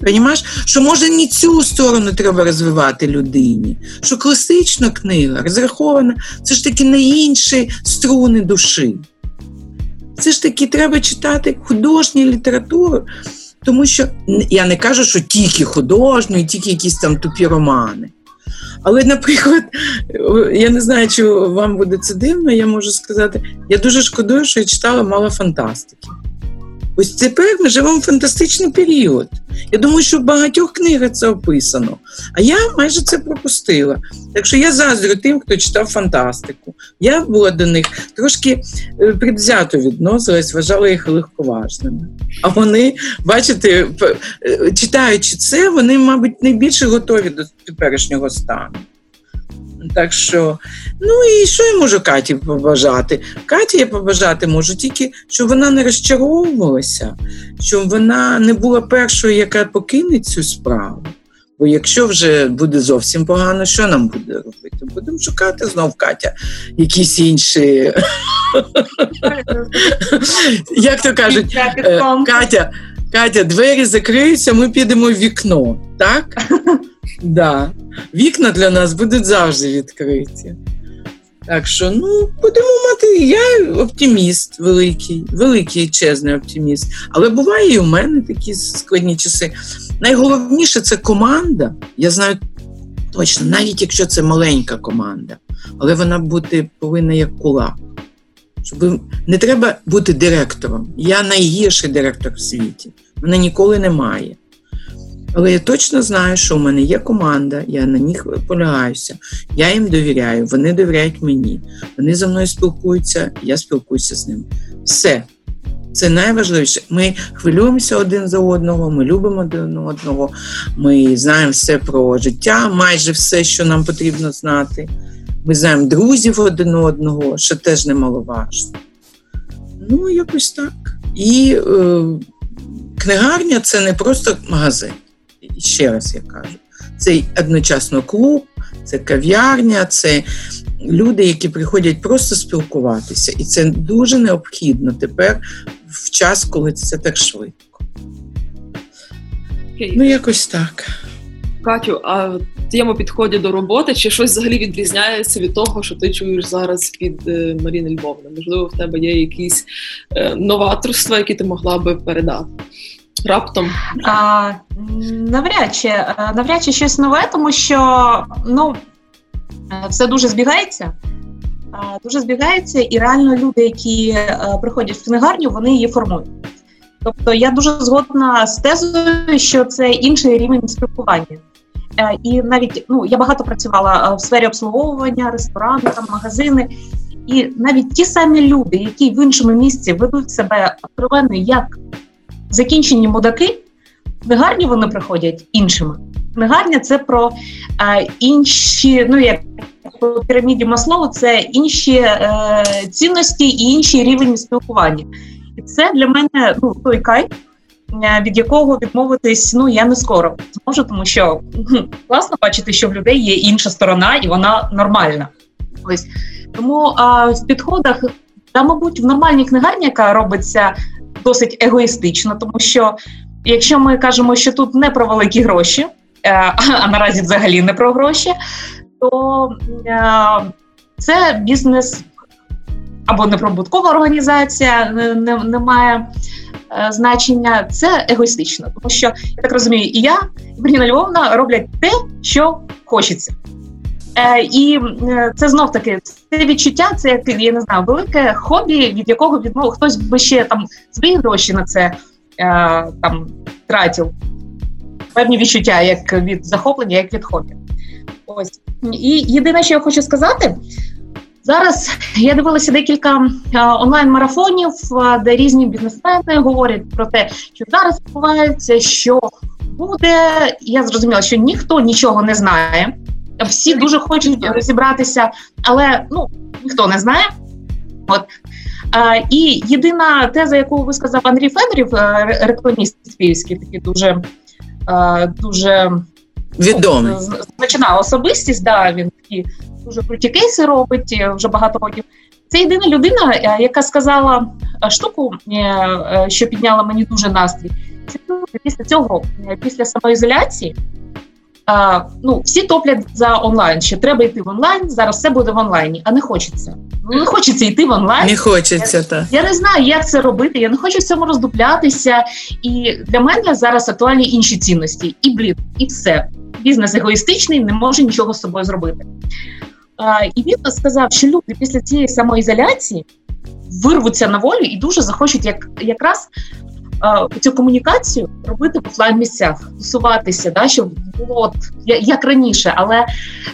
Понімаєш, що може не цю сторону треба розвивати людині, що класична книга розрахована це ж таки на інші струни душі. Це ж таки треба читати художню літературу, тому що я не кажу, що тільки художню, тільки якісь там тупі романи. Але, наприклад, я не знаю, чи вам буде це дивно, я можу сказати, я дуже шкодую, що я читала мало фантастики. Ось тепер ми живемо в фантастичний період. Я думаю, що в багатьох книгах це описано. А я майже це пропустила. Так що я заздрю тим, хто читав фантастику. Я була до них трошки е, предвзято відносилась, вважала їх легковажними. А вони, бачите, е, читаючи це, вони, мабуть, найбільше готові до теперішнього стану. Так що, ну і що я можу Каті побажати? Каті я побажати можу тільки, щоб вона не розчаровувалася, щоб вона не була першою, яка покине цю справу. Бо якщо вже буде зовсім погано, що нам буде робити? Будемо шукати знов Катя якісь інші. [LAUGHS] Як то кажуть, е, Катя, Катя, двері закриються, ми підемо в вікно, так? [LAUGHS] Да. Вікна для нас будуть завжди відкриті. Так що, ну, будемо мати. Я оптиміст великий, великий чесний оптиміст. Але буває і у мене такі складні часи. Найголовніше це команда. Я знаю точно, навіть якщо це маленька команда, але вона бути повинна як кулак. Щоб не треба бути директором. Я найгірший директор в світі. Мене ніколи немає. Але я точно знаю, що у мене є команда, я на них полягаюся, я їм довіряю, вони довіряють мені. Вони за мною спілкуються, я спілкуюся з ними. Все. Це найважливіше. Ми хвилюємося один за одного, ми любимо один одного, ми знаємо все про життя, майже все, що нам потрібно знати. Ми знаємо друзів один одного, що теж немаловажно. Ну, якось так. І е, книгарня це не просто магазин ще раз я кажу, це одночасно клуб, це кав'ярня, це люди, які приходять просто спілкуватися. І це дуже необхідно тепер в час, коли це так швидко. Okay. Ну, якось так. Катю, а в твоєму підході до роботи чи щось взагалі відрізняється від того, що ти чуєш зараз від е, Маріни Львовни? Можливо, в тебе є якісь е, новаторства, які ти могла би передати? Раптом? А, Навряд чи навряд чи щось нове, тому що ну все дуже збігається. Дуже збігається, і реально люди, які приходять в книгарню, вони її формують. Тобто я дуже згодна з тезою, що це інший рівень спілкування. Е, і навіть ну я багато працювала е, в сфері обслуговування, ресторани, там магазини, і навіть ті самі люди, які в іншому місці ведуть себе откровенно як закінчені мудаки, книгарні вони приходять іншими. Книгарня це про е, інші, ну як по піраміді Маслову, це інші е, цінності і інший рівень спілкування. І це для мене ну той кайф, Е, від якого відмовитись ну я не скоро зможу, тому що класно бачити, що в людей є інша сторона, і вона нормальна. Ось тому а, в підходах та, мабуть, в нормальній книгарні, яка робиться досить егоїстично, тому що якщо ми кажемо, що тут не про великі гроші, [LAUGHS] а, е, наразі взагалі не про гроші, то е, це бізнес або неприбуткова організація, не, має Е, значення це егоїстично, тому що я так розумію, і я і Маріна Львовна роблять те, що хочеться. Е, І е, це знов таки це відчуття, це як я не знаю, велике хобі, від якого відмов хтось би ще там свої гроші на це е, там тратив. Певні відчуття, як від захоплення, як від хобі. Ось і єдине, що я хочу сказати, Зараз я дивилася декілька онлайн-марафонів, де різні бізнесмени говорять про те, що зараз відбувається, що буде. Я зрозуміла, що ніхто нічого не знає. Всі дуже хочуть розібратися, але ну ніхто не знає. От а, і єдина теза, яку ви сказав Андрій Федорів, е, рекламіст спільський, такий дуже а, дуже відомий значна особистість. Да, він такі дуже круті кейси робить е, вже багато років. Це єдина людина, е, яка сказала е, штуку, що підняла мені дуже настрій. Після цього, після самоізоляції, ну всі топлять за онлайн. Що треба йти в онлайн. Зараз все буде в онлайні, а не хочеться. Ну не хочеться йти в онлайн. Не хочеться так. Я не знаю, як це робити. Я не хочу в цьому роздуплятися. І для мене зараз актуальні інші цінності. І блін, і все. Бізнес егоїстичний, не може нічого з собою зробити. І він сказав, що люди після цієї самоізоляції вирвуться на волю і дуже захочуть як якраз цю комунікацію робити в офлайн місцях, тусуватися, да, щоб було от, як раніше. Але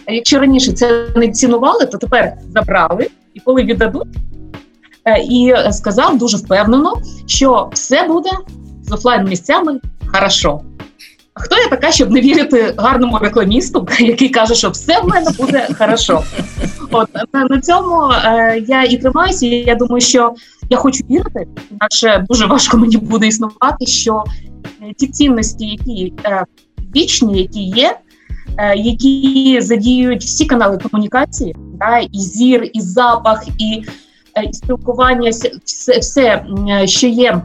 якщо раніше це не цінували, то тепер забрали і коли віддадуть. Е, і сказав дуже впевнено, що все буде з офлайн місцями хорошо. Хто я така, щоб не вірити гарному рекламісту, [LAUGHS] який каже, що все в мене буде хорошо? От на, цьому е, я і тримаюся. Я думаю, що я хочу вірити, інакше дуже важко мені буде існувати. Що е, ті цінності, які е, вічні, які є, е, які задіюють всі канали комунікації, да, і зір, і запах, і, і спілкування, все, все, що є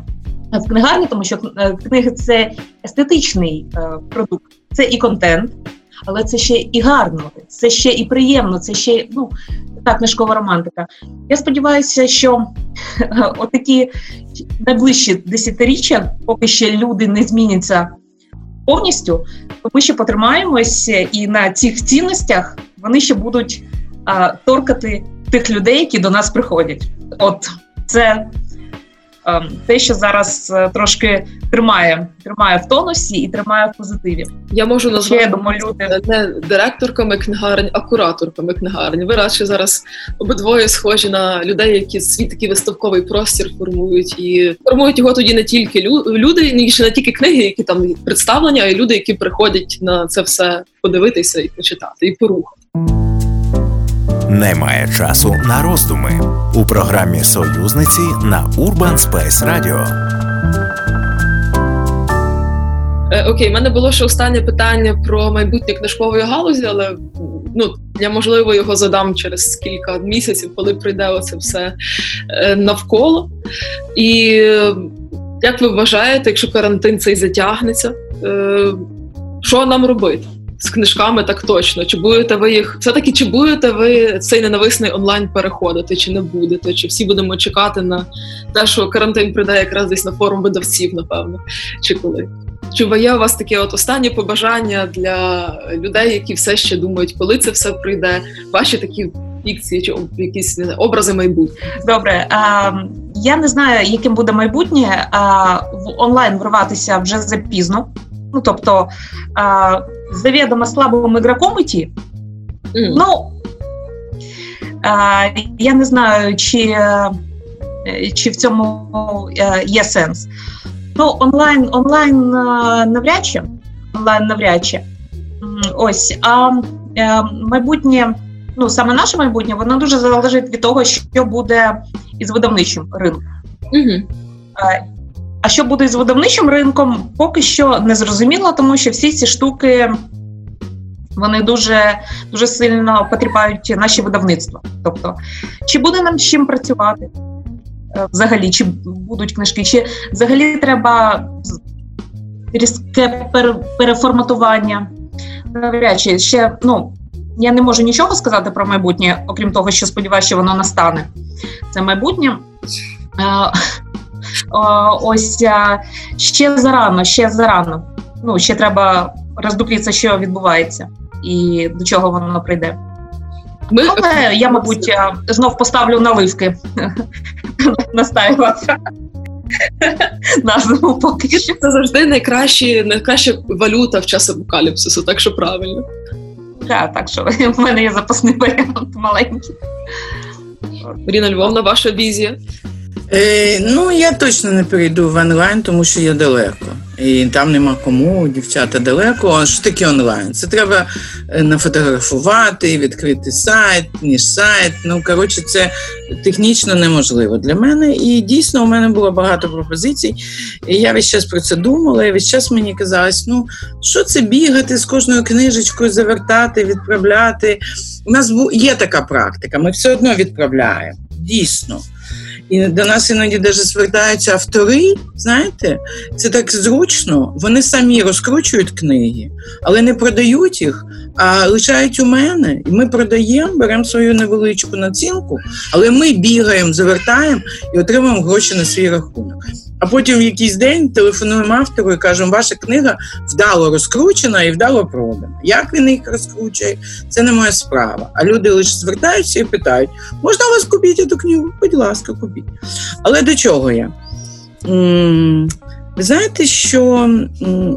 в книгарні, тому що книги це естетичний продукт, це і контент, але це ще і гарно, це ще і приємно, це ще ну така книжкова романтика. Я сподіваюся, що е, [LAUGHS] отакі найближчі десятиріччя, поки ще люди не зміняться повністю, то ми ще потримаємося, і на цих цінностях вони ще будуть а, торкати тих людей, які до нас приходять. От це те, що зараз е, трошки тримає тримає в тонусі і тримає в позитиві. Я можу назвати я думаю, люди не директорками книгарень, а кураторками книгарень. Ви радше зараз обидвоє схожі на людей, які свій такий виставковий простір формують і формують його тоді не тільки люди, не тільки книги, які там представлення, а й люди, які приходять на це все подивитися і почитати, і порухати. Немає часу на роздуми у програмі Союзниці на Urban Space Radio. Е, окей, в мене було ще останнє питання про майбутнє книжкової галузі, але ну я можливо його задам через кілька місяців, коли прийде оце все е, навколо. І як ви вважаєте, якщо карантин цей затягнеться, е, що нам робити? З книжками так точно. Чи будете ви їх все-таки чи будете ви цей ненависний онлайн переходити, чи не будете? Чи всі будемо чекати на те, що карантин прийде якраз десь на форум видавців, напевно, чи коли? Чи є у вас таке от останнє побажання для людей, які все ще думають, коли це все прийде? Ваші такі фікції чи якісь не образи майбутнього? Добре, а, я не знаю, яким буде майбутнє а, в онлайн вриватися вже запізно. Ну тобто а, завідомо слабим ігроком іти, mm. ну а, я не знаю, чи чи в цьому є сенс. Ну, онлайн онлайн навряд чи онлайн навряд чи. Ось а майбутнє ну саме наше майбутнє, воно дуже залежить від того, що буде із видавничим ринком. Угу. А що буде з видавничим ринком, поки що не зрозуміло, тому що всі ці штуки вони дуже дуже сильно потріпають наші видавництва. Тобто, чи буде нам з чим працювати е, взагалі, чи будуть книжки, чи взагалі треба різке переформатування. Навряд чи ще ну я не можу нічого сказати про майбутнє, окрім того, що сподіваюся, що воно настане. Це майбутнє. Е, ось е, ще зарано, ще зарано. Ну, ще треба роздуплітися, що відбувається, і до чого воно прийде. Ми... Але я, мабуть, е, знов поставлю наливки [LAUGHS] настаюватися. [LAUGHS] Назву поки що. Це завжди найкраща найкраща валюта в час апокаліпсису, так що правильно. Так, так що [LAUGHS] в мене є запасний варіант маленький. Маріна Львовна, ваша візія? Е, Ну, я точно не перейду в онлайн, тому що я далеко. І там нема кому, дівчата далеко. А що таке онлайн? Це треба е, нафотографувати, відкрити сайт, ніж сайт. Ну, коротше, це технічно неможливо для мене. І дійсно у мене було багато пропозицій. І я весь час про це думала, і весь час мені казалось, ну що це бігати з кожною книжечкою, завертати, відправляти. У нас є така практика, ми все одно відправляємо. Дійсно. І до нас іноді даже звертаються автори. Знаєте, це так зручно. Вони самі розкручують книги, але не продають їх, а лишають у мене. І ми продаємо, беремо свою невеличку націнку, але ми бігаємо, завертаємо і отримуємо гроші на свій рахунок. А потім в якийсь день телефонуємо автору і кажемо, ваша книга вдало розкручена і вдало продана. Як він їх розкручує, це не моя справа. А люди лише звертаються і питають: можна у вас купити цю книгу? Будь ласка, купіть. Але до чого я? Ви знаєте, що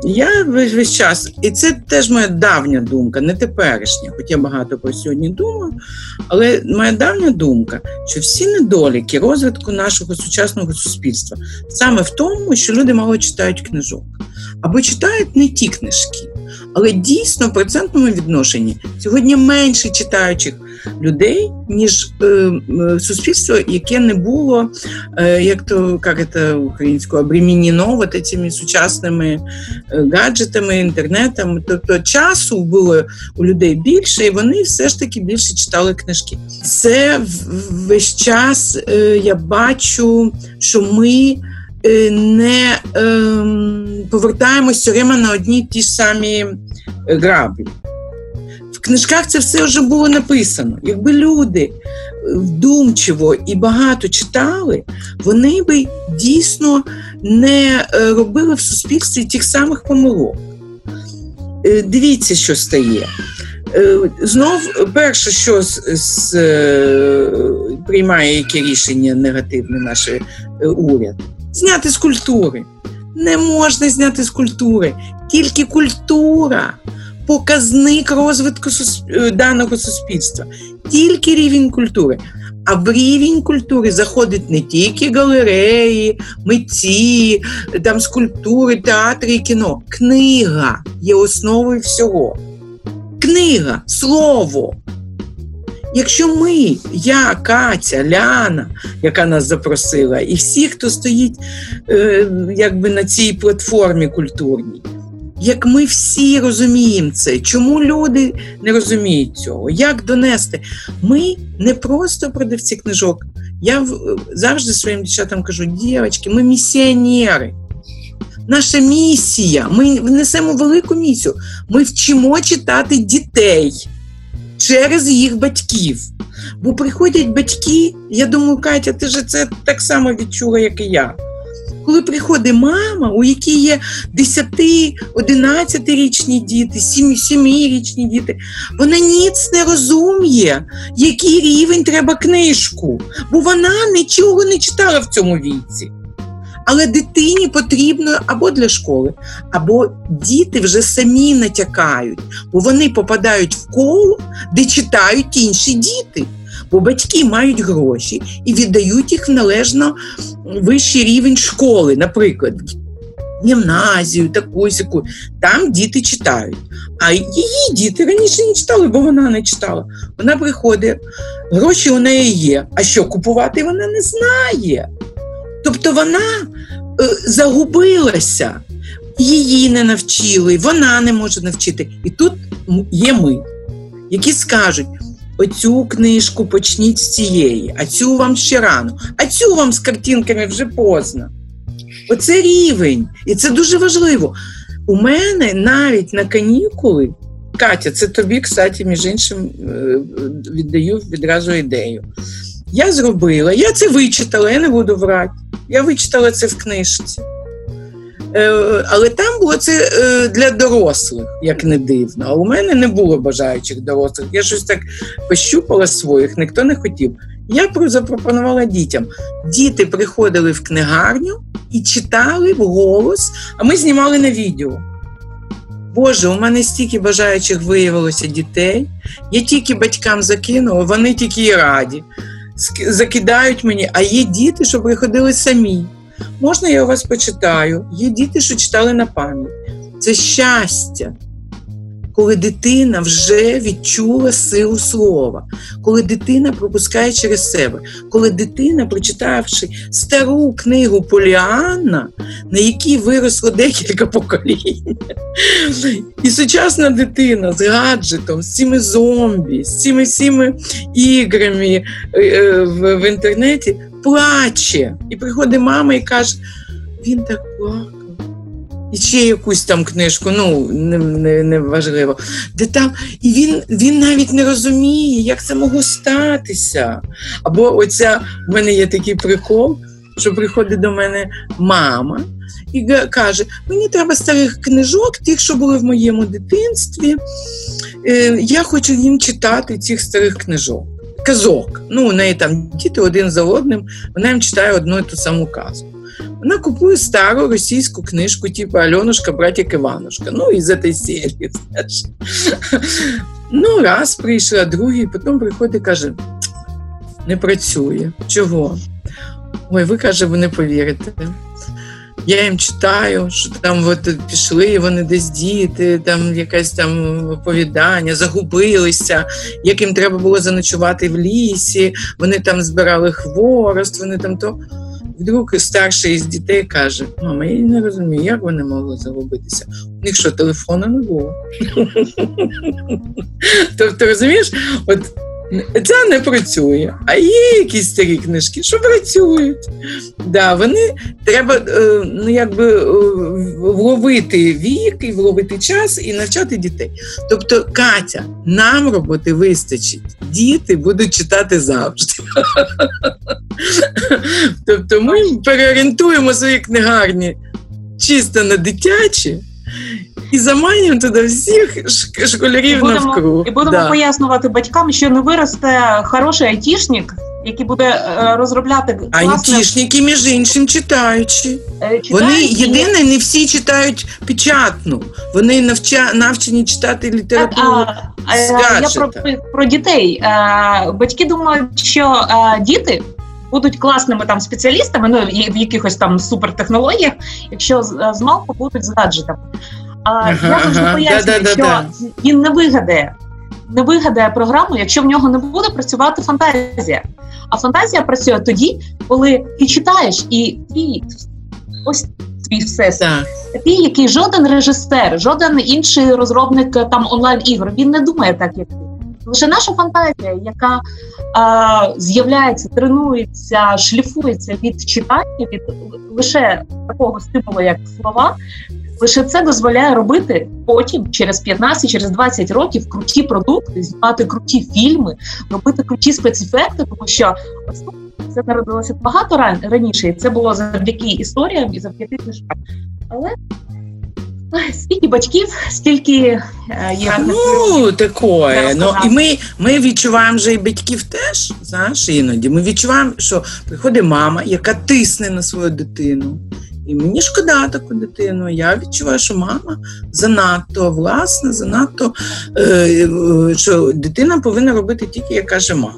я весь, час, і це теж моя давня думка, не теперішня, хоч я багато про сьогодні думаю, але моя давня думка, що всі недоліки розвитку нашого сучасного суспільства саме в тому, що люди мало читають книжок або читають не ті книжки, але дійсно в процентному відношенні сьогодні менше читаючих людей, ніж е, е, суспільство, яке не було, е, як то як це українською, обремінено вот цими сучасними е, гаджетами, інтернетом. Тобто часу було у людей більше, і вони все ж таки більше читали книжки. Це весь час е, я бачу, що ми. Е, не е, повертаємось все время на одні ті самі граблі. В книжках це все вже було написано. Якби люди е, вдумчиво і багато читали, вони би дійсно не е, робили в суспільстві тих самих помилок. Е, дивіться, що стає. Знов, перше, що з, з, приймає яке рішення негативне наш уряд, зняти з культури. Не можна зняти з культури, тільки культура показник розвитку е, даного суспільства, тільки рівень культури. А в рівень культури заходить не тільки галереї, митці, там скульптури, театри і кіно. Книга є основою всього. Книга, слово. Якщо ми, я, Катя, Ляна, яка нас запросила, і всі, хто стоїть е, якби на цій платформі культурній, як ми всі розуміємо це, чому люди не розуміють цього? Як донести? Ми не просто продавці книжок. Я завжди своїм дівчатам кажу: дівчатки, ми місіонери. наша місія. Ми несемо велику місію. Ми вчимо читати дітей через їх батьків. Бо приходять батьки, я думаю, Катя, ти ж це так само відчула, як і я. Коли приходить мама, у якій є 10-11-річні діти, 7-річні діти, вона ніц не розуміє, який рівень треба книжку, бо вона нічого не читала в цьому віці. Але дитині потрібно або для школи, або діти вже самі натякають, бо вони попадають в коло, де читають інші діти. Бо батьки мають гроші і віддають їх в належно вищий рівень школи, наприклад, гімназію, таку сяку. Там діти читають. А її діти раніше не читали, бо вона не читала. Вона приходить, гроші у неї є. А що купувати вона не знає. Тобто вона е, загубилася, її не навчили, вона не може навчити. І тут є ми, які скажуть: оцю книжку почніть з цієї, а цю вам ще рано, а цю вам з картинками вже поздно. Оце рівень, і це дуже важливо. У мене навіть на канікули, Катя, це тобі, кстати, між іншим, е, віддаю відразу ідею. Я зробила, я це вичитала, я не буду врати. Я вичитала це в книжці. Е, але там було це е, для дорослих, як не дивно. А у мене не було бажаючих дорослих. Я щось так пощупала своїх, ніхто не хотів. Я запропонувала дітям. Діти приходили в книгарню і читали вголос, а ми знімали на відео. Боже, у мене стільки бажаючих виявилося дітей. Я тільки батькам закинула, вони тільки і раді. Закидають мені, а є діти, що ходили самі. Можна, я у вас почитаю? Є діти, що читали на пам'ять. Це щастя коли дитина вже відчула силу слова, коли дитина пропускає через себе, коли дитина, прочитавши стару книгу Поліанна, на якій виросло декілька поколінь, і сучасна дитина з гаджетом, з цими зомбі, з цими всіми іграми е, е, в, інтернеті, плаче. І приходить мама і каже: він так плакав і ще якусь там книжку, ну не не, не важливо. Де там, І він він навіть не розуміє, як це могло статися. Або оця в мене є такий прикол, що приходить до мене мама і каже: Мені треба старих книжок, тих, що були в моєму дитинстві. Е, Я хочу їм читати цих старих книжок. Казок. Ну, у неї там діти один за одним, вона їм читає одну і ту саму казку. Вона купує стару російську книжку, типу Альонушка, братик Іванушка. Ну, із цієї серії. знаєш. Ну, раз прийшла, другий, потім приходить і каже: не працює. Чого? Ой, ви каже, ви не повірите. Я їм читаю, що там от пішли вони десь діти, там якесь там оповідання, загубилися, як їм треба було заночувати в лісі, вони там збирали хворост, вони там то. Вдруг старший із дітей каже: Мама, я не розумію, як вони могли загубитися. У них що, телефону не було? [LAUGHS] Тобто, розумієш, от це не працює. А є якісь старі книжки, що працюють. Да, Вони треба е, ну, якби е, вловити вік і вловити час і навчати дітей. Тобто, Катя, нам роботи вистачить. Діти будуть читати завжди. [LAUGHS] Тобто ми переорієнтуємо свої книгарні чисто на дитячі і заманюємо туди всіх школярів і будемо, навкруг. І будемо да. пояснювати батькам, що не виросте хороший айтішник, який буде е, розробляти класне... Айтішники, між іншим, читаючи. Е, Вони єдине, не всі читають печатну. Вони навча, навчені читати літературу. А, а, я про, про дітей. Е, батьки думають, що діти. Будуть класними там спеціалістами, ну і в якихось там супертехнологіях, якщо з, з малку будуть з гаджетами. А я завжди пояснюю, да, що да, він не вигадає, не вигадає програму, якщо в нього не буде працювати фантазія. А фантазія працює тоді, коли ти читаєш і твій ось твій всесвіт. Такий, який жоден режисер, жоден інший розробник там онлайн ігор, він не думає так, як ти. Лише наша фантазія, яка а, з'являється, тренується, шліфується від читання, від лише такого стимулу, як слова, лише це дозволяє робити потім, через 15, через 20 років, круті продукти, знімати круті фільми, робити круті спецефекти, тому що це народилося багато раніше, і це було завдяки історіям і завдяки книжкам. Але Скільки батьків, стільки е, є ну такое. Ну і ми ми відчуваємо вже і батьків теж. Знаєш, іноді ми відчуваємо, що приходить мама, яка тисне на свою дитину. І мені шкода таку дитину. Я відчуваю, що мама занадто власна, занадто е, е, що дитина повинна робити тільки, як каже мама.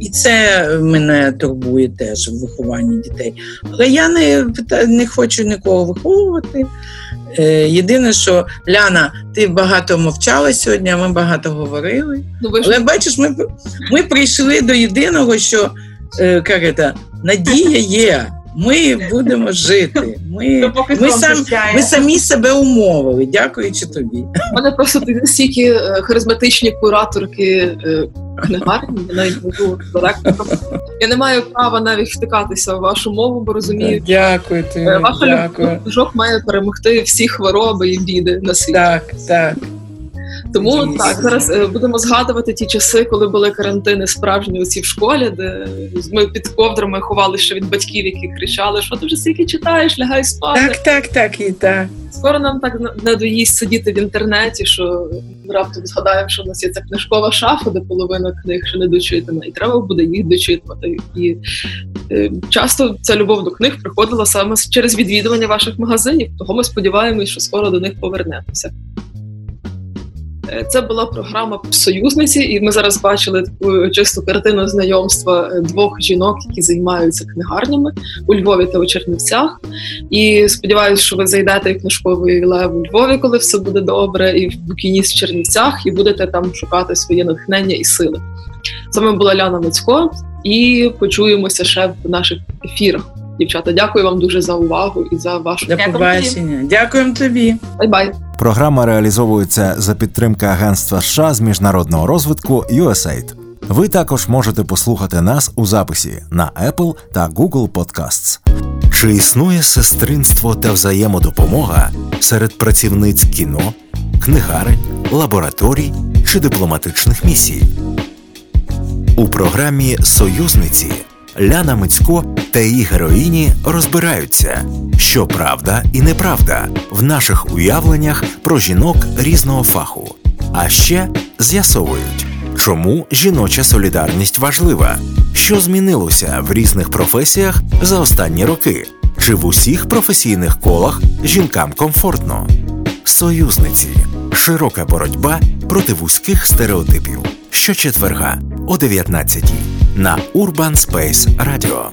І це мене турбує теж в вихованні дітей. Але я не не хочу нікого виховувати. Е, єдине, що Ляна, ти багато мовчала сьогодні, а ми багато говорили. Ну, Але бачиш, ми ми прийшли до єдиного, що е, як надія є. Ми будемо жити. Ми ми, сам, ми самі себе умовили, дякуючи тобі. У мене просто настільки е, харизматичні кураторки книгарні, я навіть буду директором. Я не маю права навіть втикатися в вашу мову, бо розумію, дякую тобі, ваша дякую. має перемогти всі хвороби і біди на світі. Так, так. Тому так зараз е, будемо згадувати ті часи, коли були карантини справжні оці в школі, де ми під ковдрами ховалися від батьків, які кричали, що ти вже стільки читаєш, лягай спати. Так, так, так і так. Скоро нам так не доїсть сидіти в інтернеті, що раптом згадаємо, що в нас є ця книжкова шафа, де половина книг ще не дочитана, і треба буде їх дочитувати. І е, часто ця любов до книг приходила саме через відвідування ваших магазинів. Того ми сподіваємось, що скоро до них повернемося. Е, це була програма союзниці, і ми зараз бачили таку чисту картину знайомства е, двох жінок, які займаються книгарнями у Львові та у Чернівцях. І сподіваюся, що ви зайдете в книжковий лев у Львові, коли все буде добре, і в букініст в Чернівцях, і будете там шукати своє натхнення і сили. З вами була Ляна Мицько, і почуємося ще в наших ефірах. Дівчата, дякую вам дуже за увагу і за вашу До побачення. Дякуємо тобі. Bye-bye. Програма реалізовується за підтримки Агентства США з міжнародного розвитку USAID. Ви також можете послухати нас у записі на Apple та Google Podcasts. Чи існує сестринство та взаємодопомога серед працівниць кіно, книгарень, лабораторій чи дипломатичних місій? У програмі Союзниці Ляна Мицько та її героїні розбираються, що правда і неправда в наших уявленнях про жінок різного фаху, а ще з'ясовують, чому жіноча солідарність важлива, що змінилося в різних професіях за останні роки, чи в усіх професійних колах жінкам комфортно. Союзниці. Широка боротьба проти вузьких стереотипів щочетверга о 19 на Urban Space Radio.